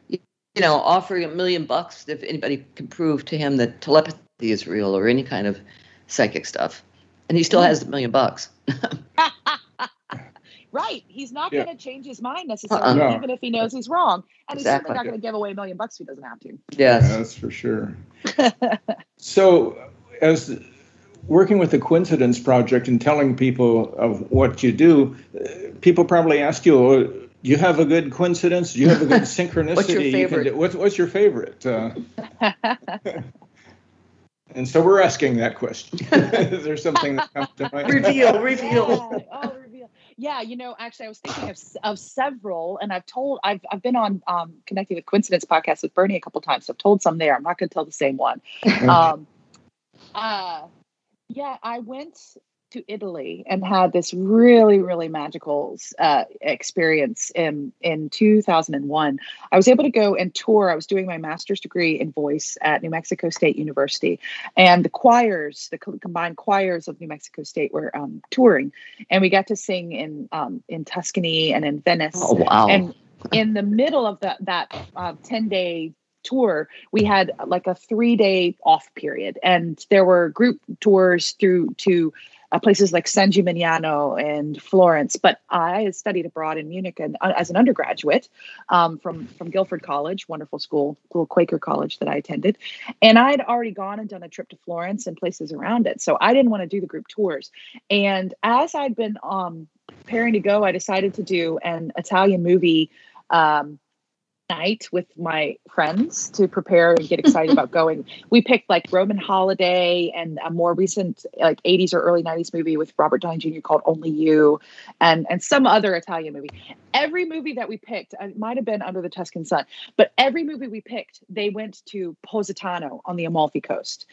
You know, offering a million bucks if anybody can prove to him that telepathy is real or any kind of psychic stuff. And And he still has a million bucks. right. He's not Yeah. going to change his mind necessarily, Uh-uh. Even if he knows he's wrong. And he's certainly not going to give away a million bucks if he doesn't have to. Yes. That's for sure. so, as working with the Coincidence Project and telling people of what you do, uh, people probably ask you, "Oh, "Do you have a good coincidence? Do you have a good synchronicity? What's your you can favorite? do? What's, what's your favorite?" Uh, and so we're asking that question. Is there something that comes to mind? Reveal, reveal. Yeah. Oh, reveal. Yeah, you know, actually, I was thinking of, of several, and I've told, I've, I've been on um, Connecting with Coincidence podcast with Bernie a couple times. So I've told some there. I'm not going to tell the same one. um, uh, yeah, I went to Italy and had this really, really magical uh, experience in in 2001. I was able to go and tour. I was doing my master's degree in voice at New Mexico State University, and the choirs, the co- combined choirs of New Mexico State, were um, touring, and we got to sing in um, in Tuscany and in Venice. Oh, wow. And in the middle of that that uh, 10 day tour we had like a three day off period and there were group tours through to uh, places like San Gimignano and Florence. But I studied abroad in Munich and, uh, as an undergraduate um, from from Guilford College, wonderful school, little Quaker college that I attended, and I had already gone and done a trip to Florence and places around it. So I didn't want to do the group tours. And as I'd been um, preparing to go, I decided to do an Italian movie. Um, night with my friends to prepare and get excited about going. We picked like Roman Holiday and a more recent like 80s or early 90s movie with Robert Downey Jr. called Only You and and some other Italian movie. Every movie that we picked, it might have been Under the Tuscan Sun, but every movie we picked, they went to Positano on the Amalfi Coast.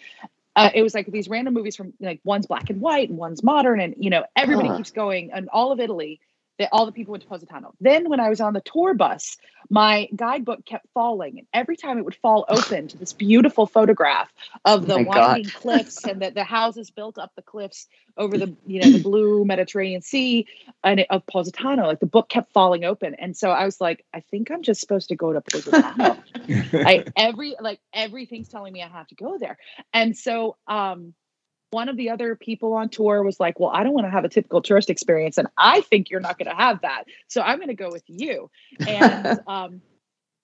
Uh, it was like these random movies from like one's black and white and one's modern and you know everybody Huh. keeps going and all of Italy that all the people went to Positano. Then when I was on the tour bus, my guidebook kept falling, and every time it would fall open to this beautiful photograph of the Oh my God. winding cliffs and the, the houses built up the cliffs over the you know the blue Mediterranean Sea and of Positano. Like the book kept falling open, and so I was like, I think I'm just supposed to go to Positano. I every like everything's telling me I have to go there. And so um one of the other people on tour was like, Well, I don't want to have a typical tourist experience, and I think you're not gonna have that. So I'm gonna go with you. And um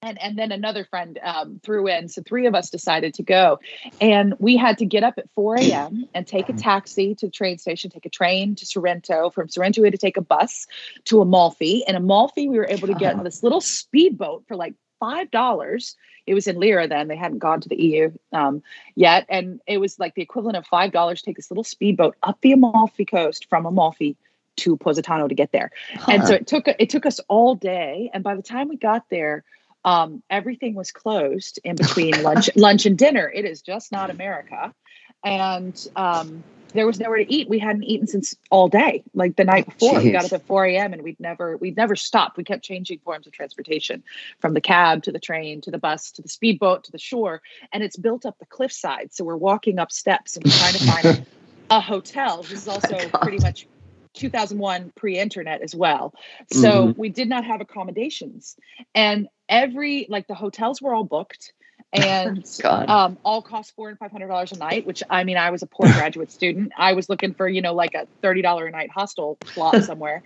and and then another friend um, threw in. So three of us decided to go, and we had to get up at 4 a.m. and take a taxi to the train station, take a train to Sorrento. From Sorrento, we had to take a bus to Amalfi. And Amalfi, we were able to get on this little speedboat for like five dollars. It was in lira then; they hadn't gone to the EU um, yet, and it was like the equivalent of five dollars to take this little speedboat up the Amalfi coast from Amalfi to Positano to get there. And so it took it took us all day. And by the time we got there, um, everything was closed in between lunch lunch and dinner. It is just not America, and um, there was nowhere to eat. We hadn't eaten since all day, like the night before. We got up at four a.m. and we'd never we'd never stopped. We kept changing forms of transportation, from the cab to the train to the bus to the speedboat to the shore, and it's built up the cliffside. So we're walking up steps and we're trying to find a hotel. This is also God. pretty much 2001 pre-internet as well. So Mhm. we did not have accommodations, and every like the hotels were all booked, and um, all cost four and five hundred dollars a night. Which I mean, I was a poor graduate student. I was looking for you know like a thirty dollar a night hostel slot somewhere.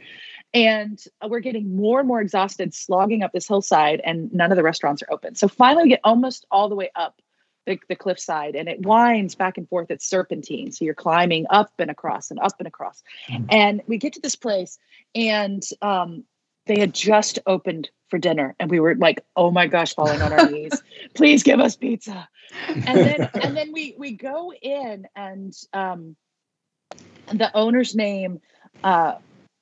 And we're getting more and more exhausted, slogging up this hillside, and none of the restaurants are open. So finally, we get almost all the way up the, the cliffside and it winds back and forth. It's serpentine. So you're climbing up and across and up and across. And we get to this place and um, they had just opened for dinner. And we were like, oh my gosh, falling on our knees. Please give us pizza. And then and then we we go in and um, the owner's name uh,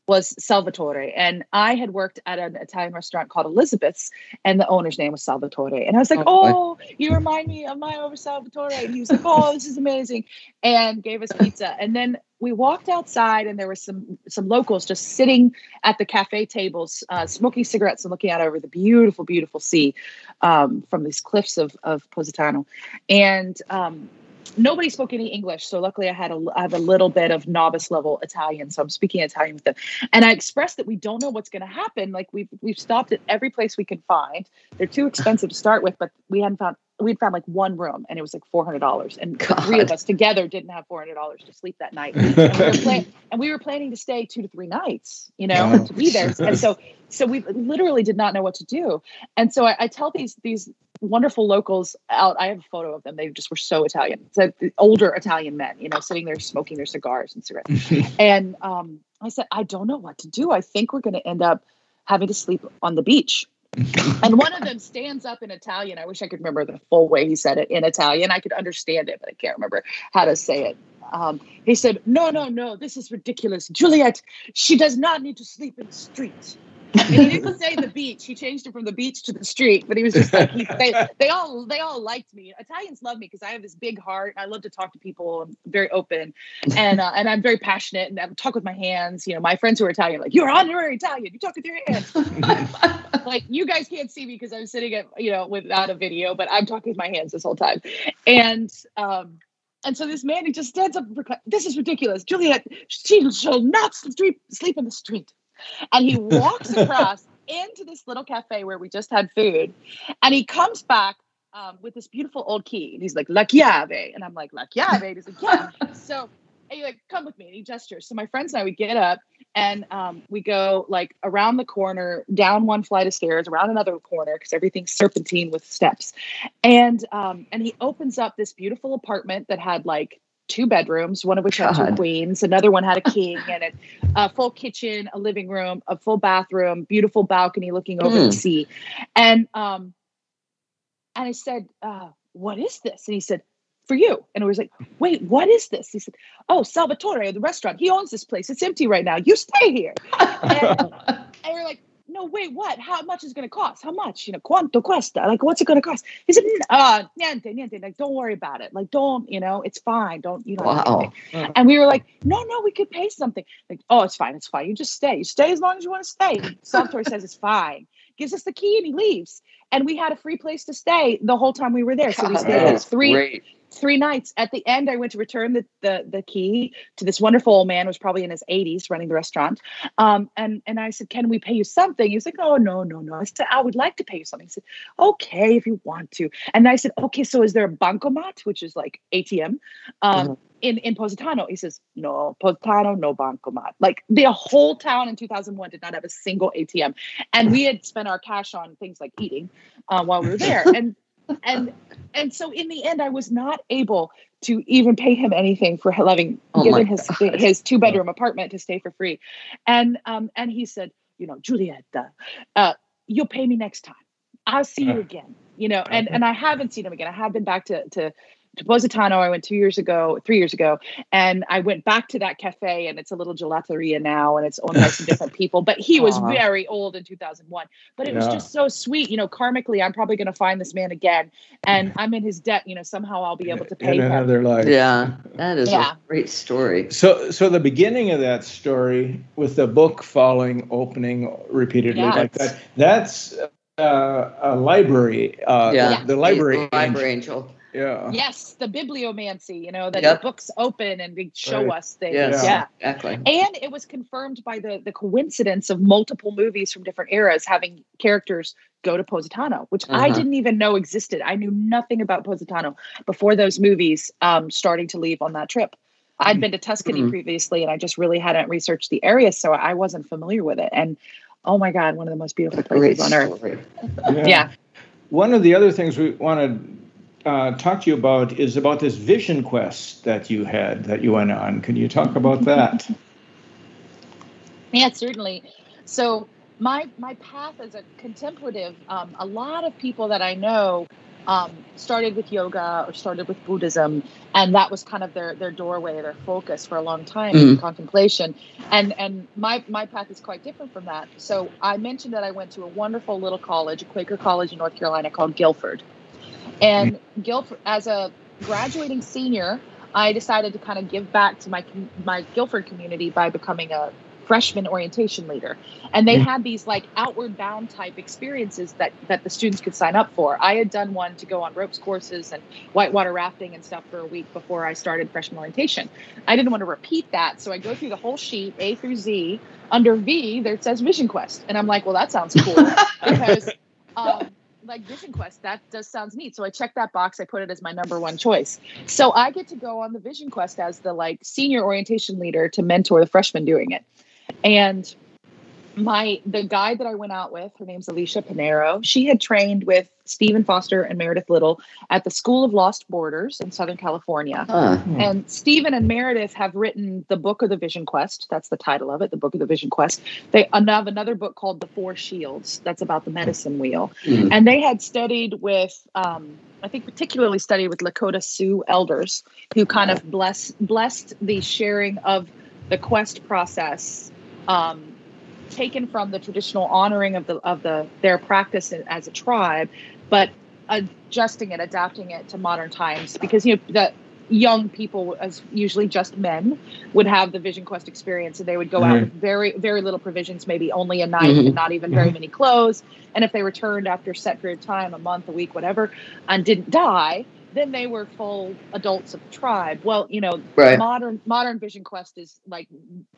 was Salvatore. And I had worked at an Italian restaurant called Elizabeth's, and the owner's name was Salvatore. And I was like, Oh, oh, you remind me of my over Salvatore. And he was like, oh, this is amazing. And gave us pizza. And then we walked outside and there were some some locals just sitting at the cafe tables, uh, smoking cigarettes and looking out over the beautiful, beautiful sea um, from these cliffs of, of Positano. And um, nobody spoke any English, so luckily I had a I have a little bit of novice level Italian, so I'm speaking Italian with them. And I expressed that we don't know what's going to happen. Like we've we've stopped at every place we can find. They're too expensive to start with, but we hadn't found we'd found like one room and it was like four hundred dollars, and the three of us together didn't have four hundred dollars to sleep that night. And we, were plan- and we were planning to stay two to three nights, you know, Wow. to be there. And so, so we literally did not know what to do. And so I, I tell these these wonderful locals out. I have a photo of them. They just were so Italian. So older Italian men, you know, sitting there smoking their cigars and cigarettes. and um, I said, I don't know what to do. I think we're going to end up having to sleep on the beach. and one of them stands up in Italian. I wish I could remember the full way he said it in Italian. I could understand it, but I can't remember how to say it. Um, he said, No, no, no, this is ridiculous. Juliet, she does not need to sleep in the street. And he didn't say the beach. He changed it from the beach to the street. But he was just like he, they, they all they all liked me. Italians love me because I have this big heart. I love to talk to people. I'm very open, and uh, and I'm very passionate. And I talk with my hands. You know, my friends who are Italian are like you're honorary Italian. You talk with your hands. like you guys can't see me because I'm sitting at you know without a video, but I'm talking with my hands this whole time. And um and so this man he just stands up and proclaims, this is ridiculous. Juliet, she shall not sleep sleep in the street. And he walks across into this little cafe where we just had food. And he comes back um, with this beautiful old key. And he's like, La chiave. And I'm like, La chiave? And he's like, yeah. so and he like, come with me. And he gestures. So my friends and I, we get up and um, we go like around the corner, down one flight of stairs, around another corner, because everything's serpentine with steps. And um, and he opens up this beautiful apartment that had like two bedrooms, one of which had two queens, another one had a king and it, a full kitchen, a living room, a full bathroom, beautiful balcony looking over the Mm. sea. And um and I said, uh, what is this? And he said, for you. And I was like, wait, what is this? He said, oh, Salvatore, the restaurant. He owns this place. It's empty right now. You stay here. And, and we're like, no, wait, what? How much is it going to cost? How much? You know, quanto cuesta? Like, what's it going to cost? He said, uh, niente, niente. Like, don't worry about it. Like, don't, you know, it's fine. Don't, you know. Wow. And we were like, no, no, we could pay something. Like, oh, it's fine. It's fine. You just stay. You stay as long as you want to stay. Salvatore says it's fine. Gives us the key and he leaves. And we had a free place to stay the whole time we were there. So we stayed three great. Three nights. At the end, I went to return the, the the key to this wonderful old man who was probably in his 80s running the restaurant. Um, and and I said, Can we pay you something? He was like, Oh no, no, no. I said, I would like to pay you something. He said, Okay, if you want to. And I said, Okay, so is there a bancomat, which is like ATM? Um, Mhm. in, in Positano, he says, no, Positano, no bancomat. Like the whole town in 2001 did not have a single ATM. And we had spent our cash on things like eating uh, while we were there. And and and so in the end, I was not able to even pay him anything for having Oh given his God. his two bedroom apartment to stay for free. And um and he said, you know, Julieta, uh, you'll pay me next time. I'll see you Uh. again. You know, and and I haven't seen him again. I have been back to to to Positano. I went two years ago, three years ago, and I went back to that cafe, and it's a little gelateria now, and it's owned by some different people. But he was Aw. very old in 2001. But it was just so sweet. You know, karmically, I'm probably going to find this man again, and I'm in his debt. You know, somehow I'll be able to pay in him. another life. Yeah, that is Yeah. a great story. So, so the beginning of that story with the book falling, opening repeatedly Yeah. like that, that's uh, a library. Uh, Yeah. the library. The library angel. Yeah. Yes, the bibliomancy. You know that Yep. the books open and they show Right. us things. Yes, yeah. exactly. and it was confirmed by the the coincidence of multiple movies from different eras having characters go to Positano, which I Uh-huh. didn't even know existed. I knew nothing about Positano before those movies um, starting to leave on that trip. I'd been to Tuscany Mhm. previously, and I just really hadn't researched the area, so I wasn't familiar with it. And oh my God, one of the most beautiful places on earth. story. Yeah. One of the other things we want to uh, talk to you about is about this vision quest that you had that you went on. Can you talk about that? Yeah, certainly. So my my path as a contemplative, um, a lot of people that I know um, started with yoga or started with Buddhism, and that was kind of their their doorway, their focus for a long time, Mhm. contemplation. And and my my path is quite different from that. So I mentioned that I went to a wonderful little college, a Quaker college in North Carolina called Guilford, and Guilford as a graduating senior. I decided to kind of give back to my my Guilford community by becoming a freshman orientation leader. And they had these like outward bound type experiences that that the students could sign up for. I had done one to go on ropes courses and whitewater rafting and stuff for a week before i started freshman orientation. I didn't want to repeat that so i go through the whole sheet a through z under v there says vision quest. And i'm like well that sounds cool. Because um, like Vision Quest. That does sounds neat. So I checked that box. I put it as my number one choice. So I get to go on the Vision Quest as the like senior orientation leader to mentor the freshmen doing it. And my the guide that I went out with, her name's Alicia Panero. She had trained with Steven Foster and Meredith Little at the School of Lost Borders in Southern California. Huh. And Steven and Meredith have written the Book of the Vision Quest. That's the title of it, the Book of the Vision Quest. They have another book called The Four Shields. That's about the medicine wheel. Mm-hmm. And they had studied with, um, I think, particularly studied with Lakota Sioux elders who kind of bless, blessed the sharing of the quest process. Um, taken from the traditional honoring of the of the their practice as a tribe, but adjusting it, adapting it to modern times because you know the young people as usually just men would have the vision quest experience and they would go mm-hmm. out with very very little provisions maybe only a knife mm-hmm. and not even very mm-hmm. many clothes and if they returned after a set period of time a month a week whatever and didn't die then they were full adults of the tribe. Well, you know, right. modern modern Vision Quest is like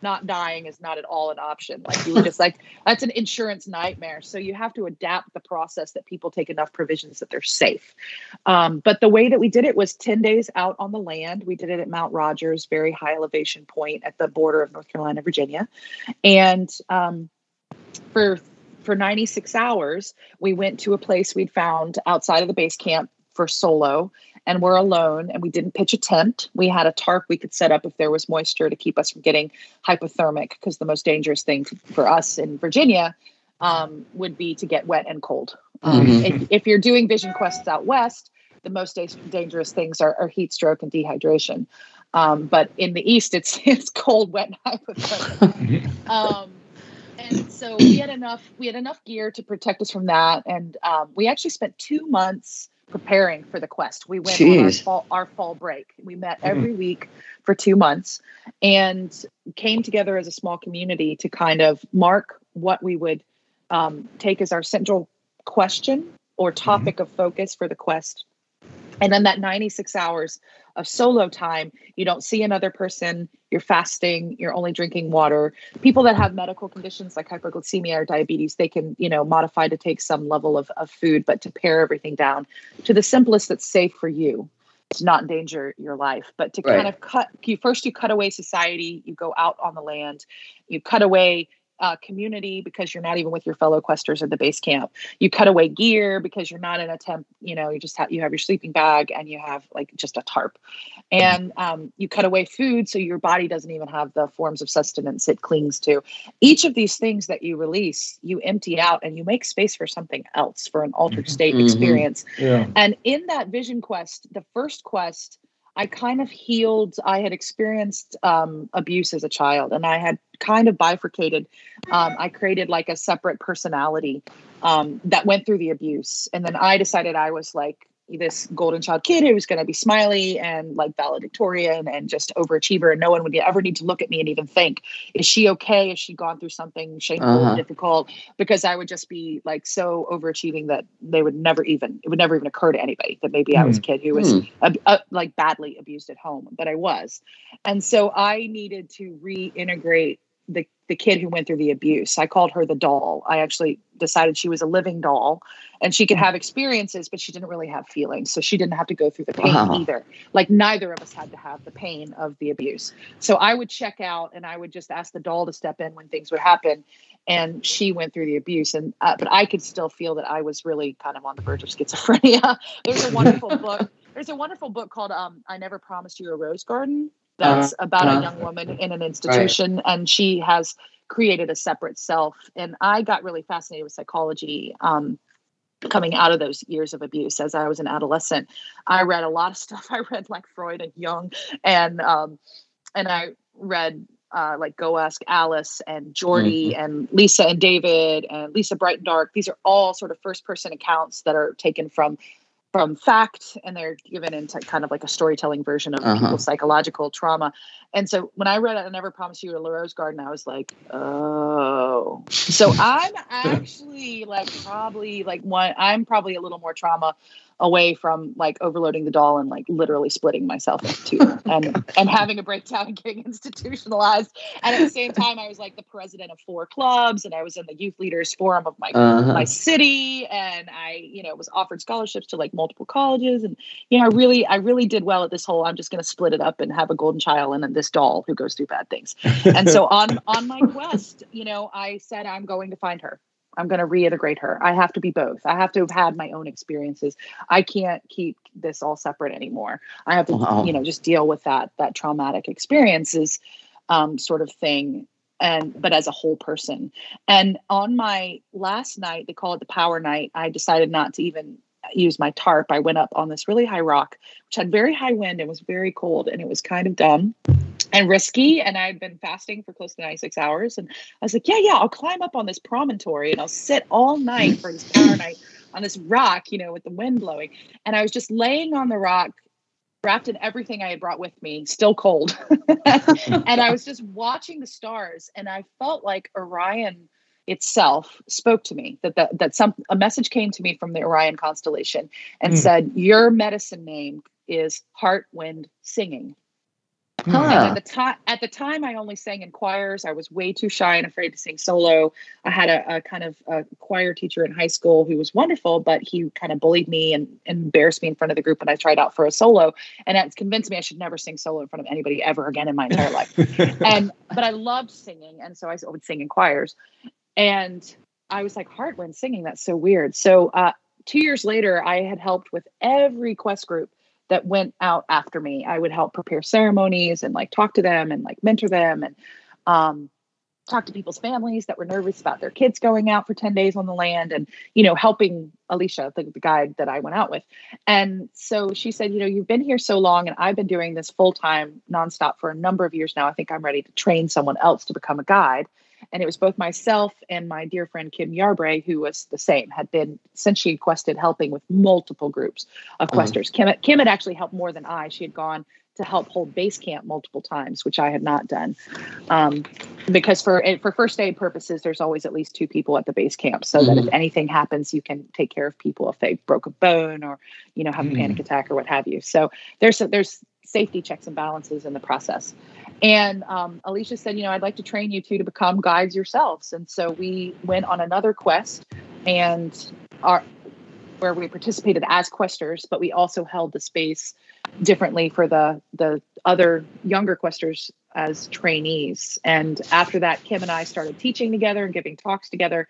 not dying is not at all an option. Like you were just like that's an insurance nightmare. So you have to adapt the process that people take enough provisions that they're safe. Um, but the way that we did it was ten days out on the land. We did it at Mount Rogers, very high elevation point at the border of North Carolina, Virginia, and um, for for 96 hours, we went to a place we'd found outside of the base camp for solo and we're alone and we didn't pitch a tent. We had a tarp we could set up if there was moisture to keep us from getting hypothermic because the most dangerous thing for us in Virginia um, would be to get wet and cold. Um, mm-hmm. if, if, you're doing vision quests out west, the most da- dangerous things are, are, heat stroke and dehydration. Um, but in the east, it's it's cold, wet, and hypothermic. um, and so we had enough we had enough gear to protect us from that, and um, we actually spent two months preparing for the quest. We went Jeez. on our fall, our fall break. We met mm-hmm. every mm. week for two months and came together as a small community to kind of mark what we would um, take as our central question or mm-hmm. topic mm-hmm. of focus for the quest and then that 96 hours of solo time you don't see another person you're fasting you're only drinking water. People that have medical conditions like hypoglycemia or diabetes they can you know modify to take some level of, of food but to pare everything down to the simplest that's safe for you. To not endanger your life. But to right. kind of cut you first you cut away society you go out on the land you cut away uh, community because you're not even with your fellow questers at the base camp. You cut away gear because you're not in a temp. You know, you just have you have your sleeping bag and you have like just a tarp, and um, you cut away food so your body doesn't even have the forms of sustenance it clings to. Each of these things that you release, you empty out and you make space for something else for an altered mm-hmm. state mm-hmm. experience. Yeah. And in that vision quest, the first quest I kind of healed. I had experienced um, abuse as a child, and I had kind of bifurcated. Um, I created like a separate personality um, that went through the abuse, and then I decided I was like this golden child kid who was going to be smiley and like valedictorian and just overachiever and no one would ever need to look at me and even think is she okay has she gone through something shameful uh-huh. difficult because i would just be like so overachieving that they would never even it would never even occur to anybody that maybe mm. i was a hmm. kid who was mm. like badly abused at home but i was and so i needed to reintegrate the the kid who went through the abuse. I called her the doll. I actually decided she was a living doll and she could have experiences, but she didn't really have feelings. So she didn't have to go through the pain wow. either. Like neither of us had to have the pain of the abuse. So I would check out and I would just ask the doll to step in when things would happen. And she went through the abuse, and uh, but I could still feel that I was really kind of on the verge of schizophrenia. There's a wonderful book. There's a wonderful book called um, "I Never Promised You a Rose Garden" that's uh, about uh, a young woman in an institution right. and she has created a separate self and i got really fascinated with psychology um, coming out of those years of abuse as i was an adolescent i read a lot of stuff i read like freud and jung and um, and i read uh, like Go Ask Alice and Jordi mm-hmm. and Lisa and David and Lisa Bright and Dark. These are all sort of first person accounts that are taken from from fact and they're given into kind of like a storytelling version of uh-huh. people's psychological trauma. And so when I read I Never Promised You a Rose Garden, I was like, oh. So I'm actually like probably like one I'm probably a little more trauma away from like overloading the doll and like literally splitting myself into two and and having a breakdown and getting institutionalized. And at the same time, I was like the president of four clubs, and I was in the youth leaders forum of my uh-huh. my city, and I you know was offered scholarships to like multiple colleges, and you know I really I really did well at this whole I'm just going to split it up and have a golden child and then this doll who goes through bad things. and so on on my quest, you know, I said I'm going to find her. I'm going to reintegrate her. I have to be both. I have to have had my own experiences. I can't keep this all separate anymore. I have to, wow. you know, just deal with that that traumatic experiences um, sort of thing, and but as a whole person. And on my last night, they call it the power night. I decided not to even use my tarp. I went up on this really high rock, which had very high wind and was very cold, and it was kind of dumb and risky. And I'd been fasting for close to 96 hours. And I was like, yeah, yeah, I'll climb up on this promontory and I'll sit all night for this power night on this rock, you know, with the wind blowing. And I was just laying on the rock, wrapped in everything I had brought with me, still cold. and I was just watching the stars. And I felt like Orion itself spoke to me that that, that some a message came to me from the Orion constellation and mm. said your medicine name is heart wind singing Huh. At the time, at the time, I only sang in choirs. I was way too shy and afraid to sing solo. I had a, a kind of a choir teacher in high school who was wonderful, but he kind of bullied me and, and embarrassed me in front of the group when I tried out for a solo, and that's convinced me I should never sing solo in front of anybody ever again in my entire life. and but I loved singing, and so I would sing in choirs, and I was like, Heartwind singing. That's so weird. So uh, two years later, I had helped with every quest group that went out after me. I would help prepare ceremonies and like talk to them and like mentor them and um, talk to people's families that were nervous about their kids going out for 10 days on the land and, you know, helping Alicia, the, the guide that I went out with. And so she said, you know, you've been here so long and I've been doing this full time nonstop for a number of years now. I think I'm ready to train someone else to become a guide. And it was both myself and my dear friend Kim Yarbray, who was the same, had been since she quested helping with multiple groups of mm-hmm. questers. Mm-hmm. Kim, Kim had actually helped more than I. She had gone to help hold base camp multiple times, which I had not done. Um, because for for first aid purposes, there's always at least two people at the base camp, so mm-hmm. that if mm-hmm. anything happens, you can take care of people if they broke a bone or you know have mm-hmm. a panic attack or what have you. So there's there's safety checks and balances in the process. And um, Alicia said, you know, I'd like to train you two to become guides yourselves. And so we went on another quest and our where we participated as questers, but we also held the space differently for the the other younger questers as trainees. And after that, Kim and I started teaching together and giving talks together.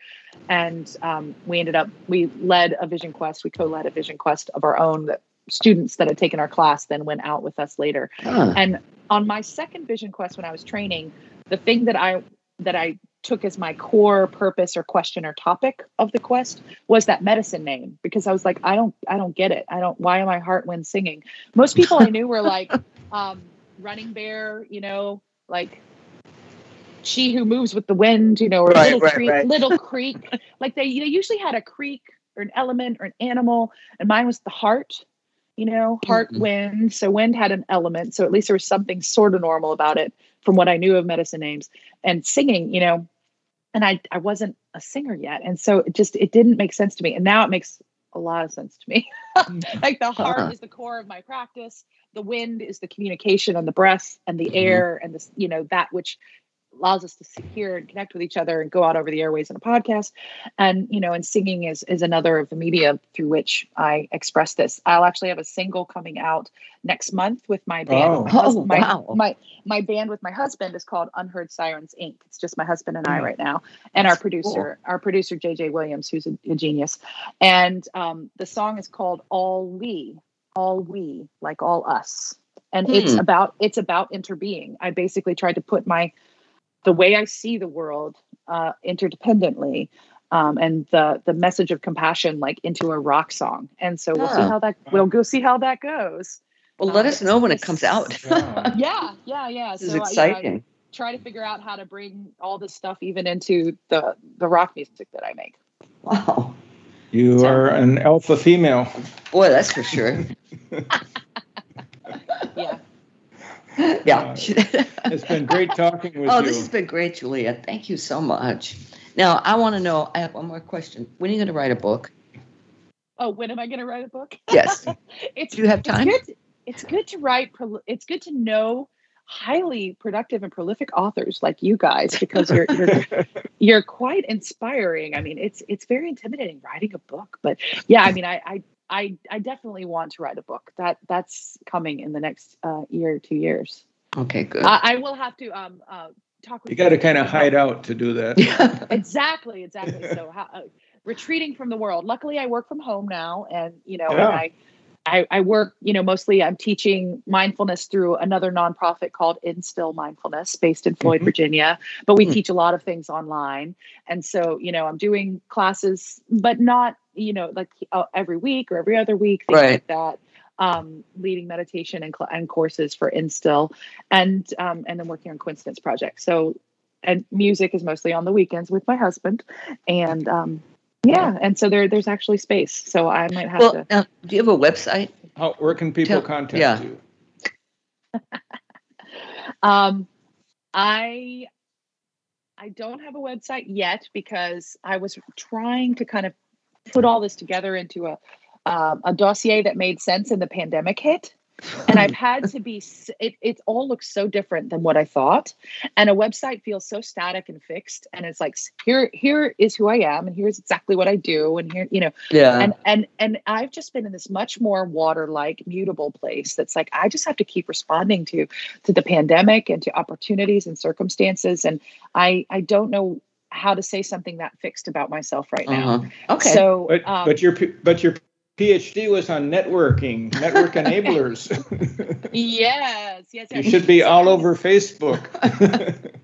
And um, we ended up we led a vision quest. We co-led a vision quest of our own that students that had taken our class then went out with us later. Huh. And on my second vision quest when I was training, the thing that I that I took as my core purpose or question or topic of the quest was that medicine name because I was like, I don't I don't get it. I don't why am I heart wind singing? Most people I knew were like um, running bear, you know, like she who moves with the wind, you know, or right, little right, creek, right. little creek. Like they, they usually had a creek or an element or an animal, and mine was the heart you know, heart mm-hmm. wind. So wind had an element. So at least there was something sort of normal about it from what I knew of medicine names and singing, you know, and I, I wasn't a singer yet. And so it just, it didn't make sense to me. And now it makes a lot of sense to me. Mm. like the heart uh-huh. is the core of my practice. The wind is the communication and the breath and the mm-hmm. air and the, you know, that which allows us to sit here and connect with each other and go out over the airways in a podcast and you know and singing is is another of the media through which i express this i'll actually have a single coming out next month with my band oh. my, husband, oh, wow. my, my, my band with my husband is called unheard sirens inc it's just my husband and i mm. right now and That's our producer cool. our producer jj williams who's a, a genius and um, the song is called all we all we like all us and hmm. it's about it's about interbeing i basically tried to put my the way I see the world uh, interdependently. Um, and the the message of compassion like into a rock song. And so we'll see how that we'll go see how that goes. Well, let us know when it comes out. yeah, yeah, yeah. This so, is exciting. I try to figure out how to bring all this stuff even into the the rock music that I make. Wow. You so, are an alpha female. Boy, that's for sure. yeah. yeah. Uh, it's been great talking with oh, you. Oh, this has been great, Julia. Thank you so much. Now, I want to know, I have one more question. When are you going to write a book? Oh, when am I going to write a book? Yes. it's Do you have time? It's good, it's good to write. pro- It's good to know highly productive and prolific authors like you guys because you're you're, you're quite inspiring. I mean, it's it's very intimidating writing a book, but yeah, I mean, I I I, I definitely want to write a book. That that's coming in the next uh, year or two years. Okay, good. I, I will have to um uh, talk. With You got to kind of hide out to do that. yeah. exactly exactly so how, uh, retreating from the world luckily i work from home now and you know Yeah. and I, I i work you know mostly i'm teaching mindfulness through another nonprofit called instill mindfulness based in floyd Mhm. virginia but we Hmm. teach a lot of things online and so you know i'm doing classes but not you know like uh, every week or every other week things Right. like that um, leading meditation and, cl- and courses for instill and um, and then working on coincidence project so and music is mostly on the weekends with my husband and um yeah and so there there's actually space so i might have Well, to now, do you have a website? How, where can people Tell- contact yeah. you? um i i don't have a website yet because i was trying to kind of put all this together into a um, a dossier that made sense in the pandemic hit and I've had to be. It it all looks so different than what I thought, and a website feels so static and fixed. And it's like here here is who I am, and here's exactly what I do, and here you know, Yeah. and and and I've just been in this much more water like mutable place. That's like I just have to keep responding to to the pandemic and to opportunities and circumstances, and I I don't know how to say something that fixed about myself right now. uh-huh. Okay. So, But um, but your but your PhD was on networking, network enablers. yes, yes, you yes. should be So all over Facebook.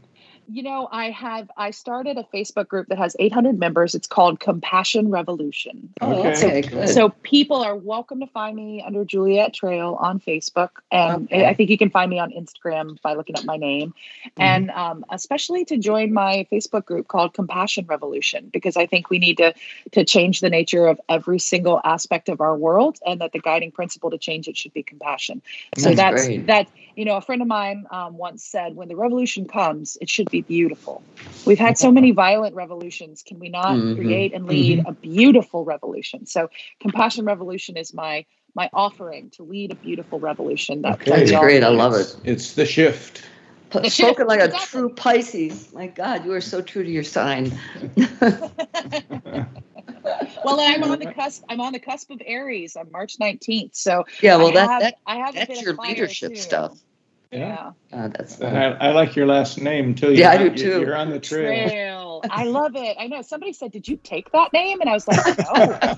You know, I have I started a Facebook group that has 800 members. It's called Compassion Revolution. oh, okay. okay, good. So people are welcome to find me under Juliet Trail on Facebook, and Okay. I think you can find me on Instagram by looking up my name, and um, especially to join my Facebook group called Compassion Revolution because I think we need to to change the nature of every single aspect of our world, and that the guiding principle to change it should be compassion. So That's that's that. You know, a friend of mine um, once said, "When the revolution comes, it should be beautiful." We've had so many violent revolutions. Can we not Mhm. create and lead a beautiful revolution? So, compassion revolution is my my offering to lead a beautiful revolution. That Okay. That's we all great. I love it. It's the shift. P- The Spoken shift, like a exactly. true Pisces. My God, you are so true to your sign. Well, I'm on the cusp. I'm on the cusp of Aries on March 19th. So Yeah, well, I that, have, that I have that's your leadership too. stuff. Yeah. Uh, that's I, I like your last name too. Yeah, I You're- do too. You're on the trail. Trail. I love it. I know. Somebody said, "Did you take that name?" And I was like, "No,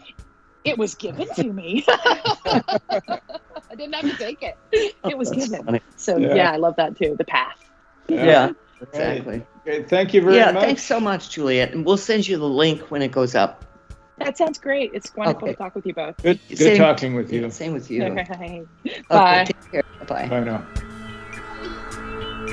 it was given to me. I didn't have to take it. It was That's given." funny. So Yeah. yeah. I love that too. The path. Yeah, exactly. Okay, thank you very much. Yeah, much. thanks so much, Juliet. And we'll send you the link when it goes up. That sounds great. It's wonderful Okay. to talk with you both. Good, good Same- talking with you. Same with you. Okay. Okay, Bye. take care. Bye. Bye now.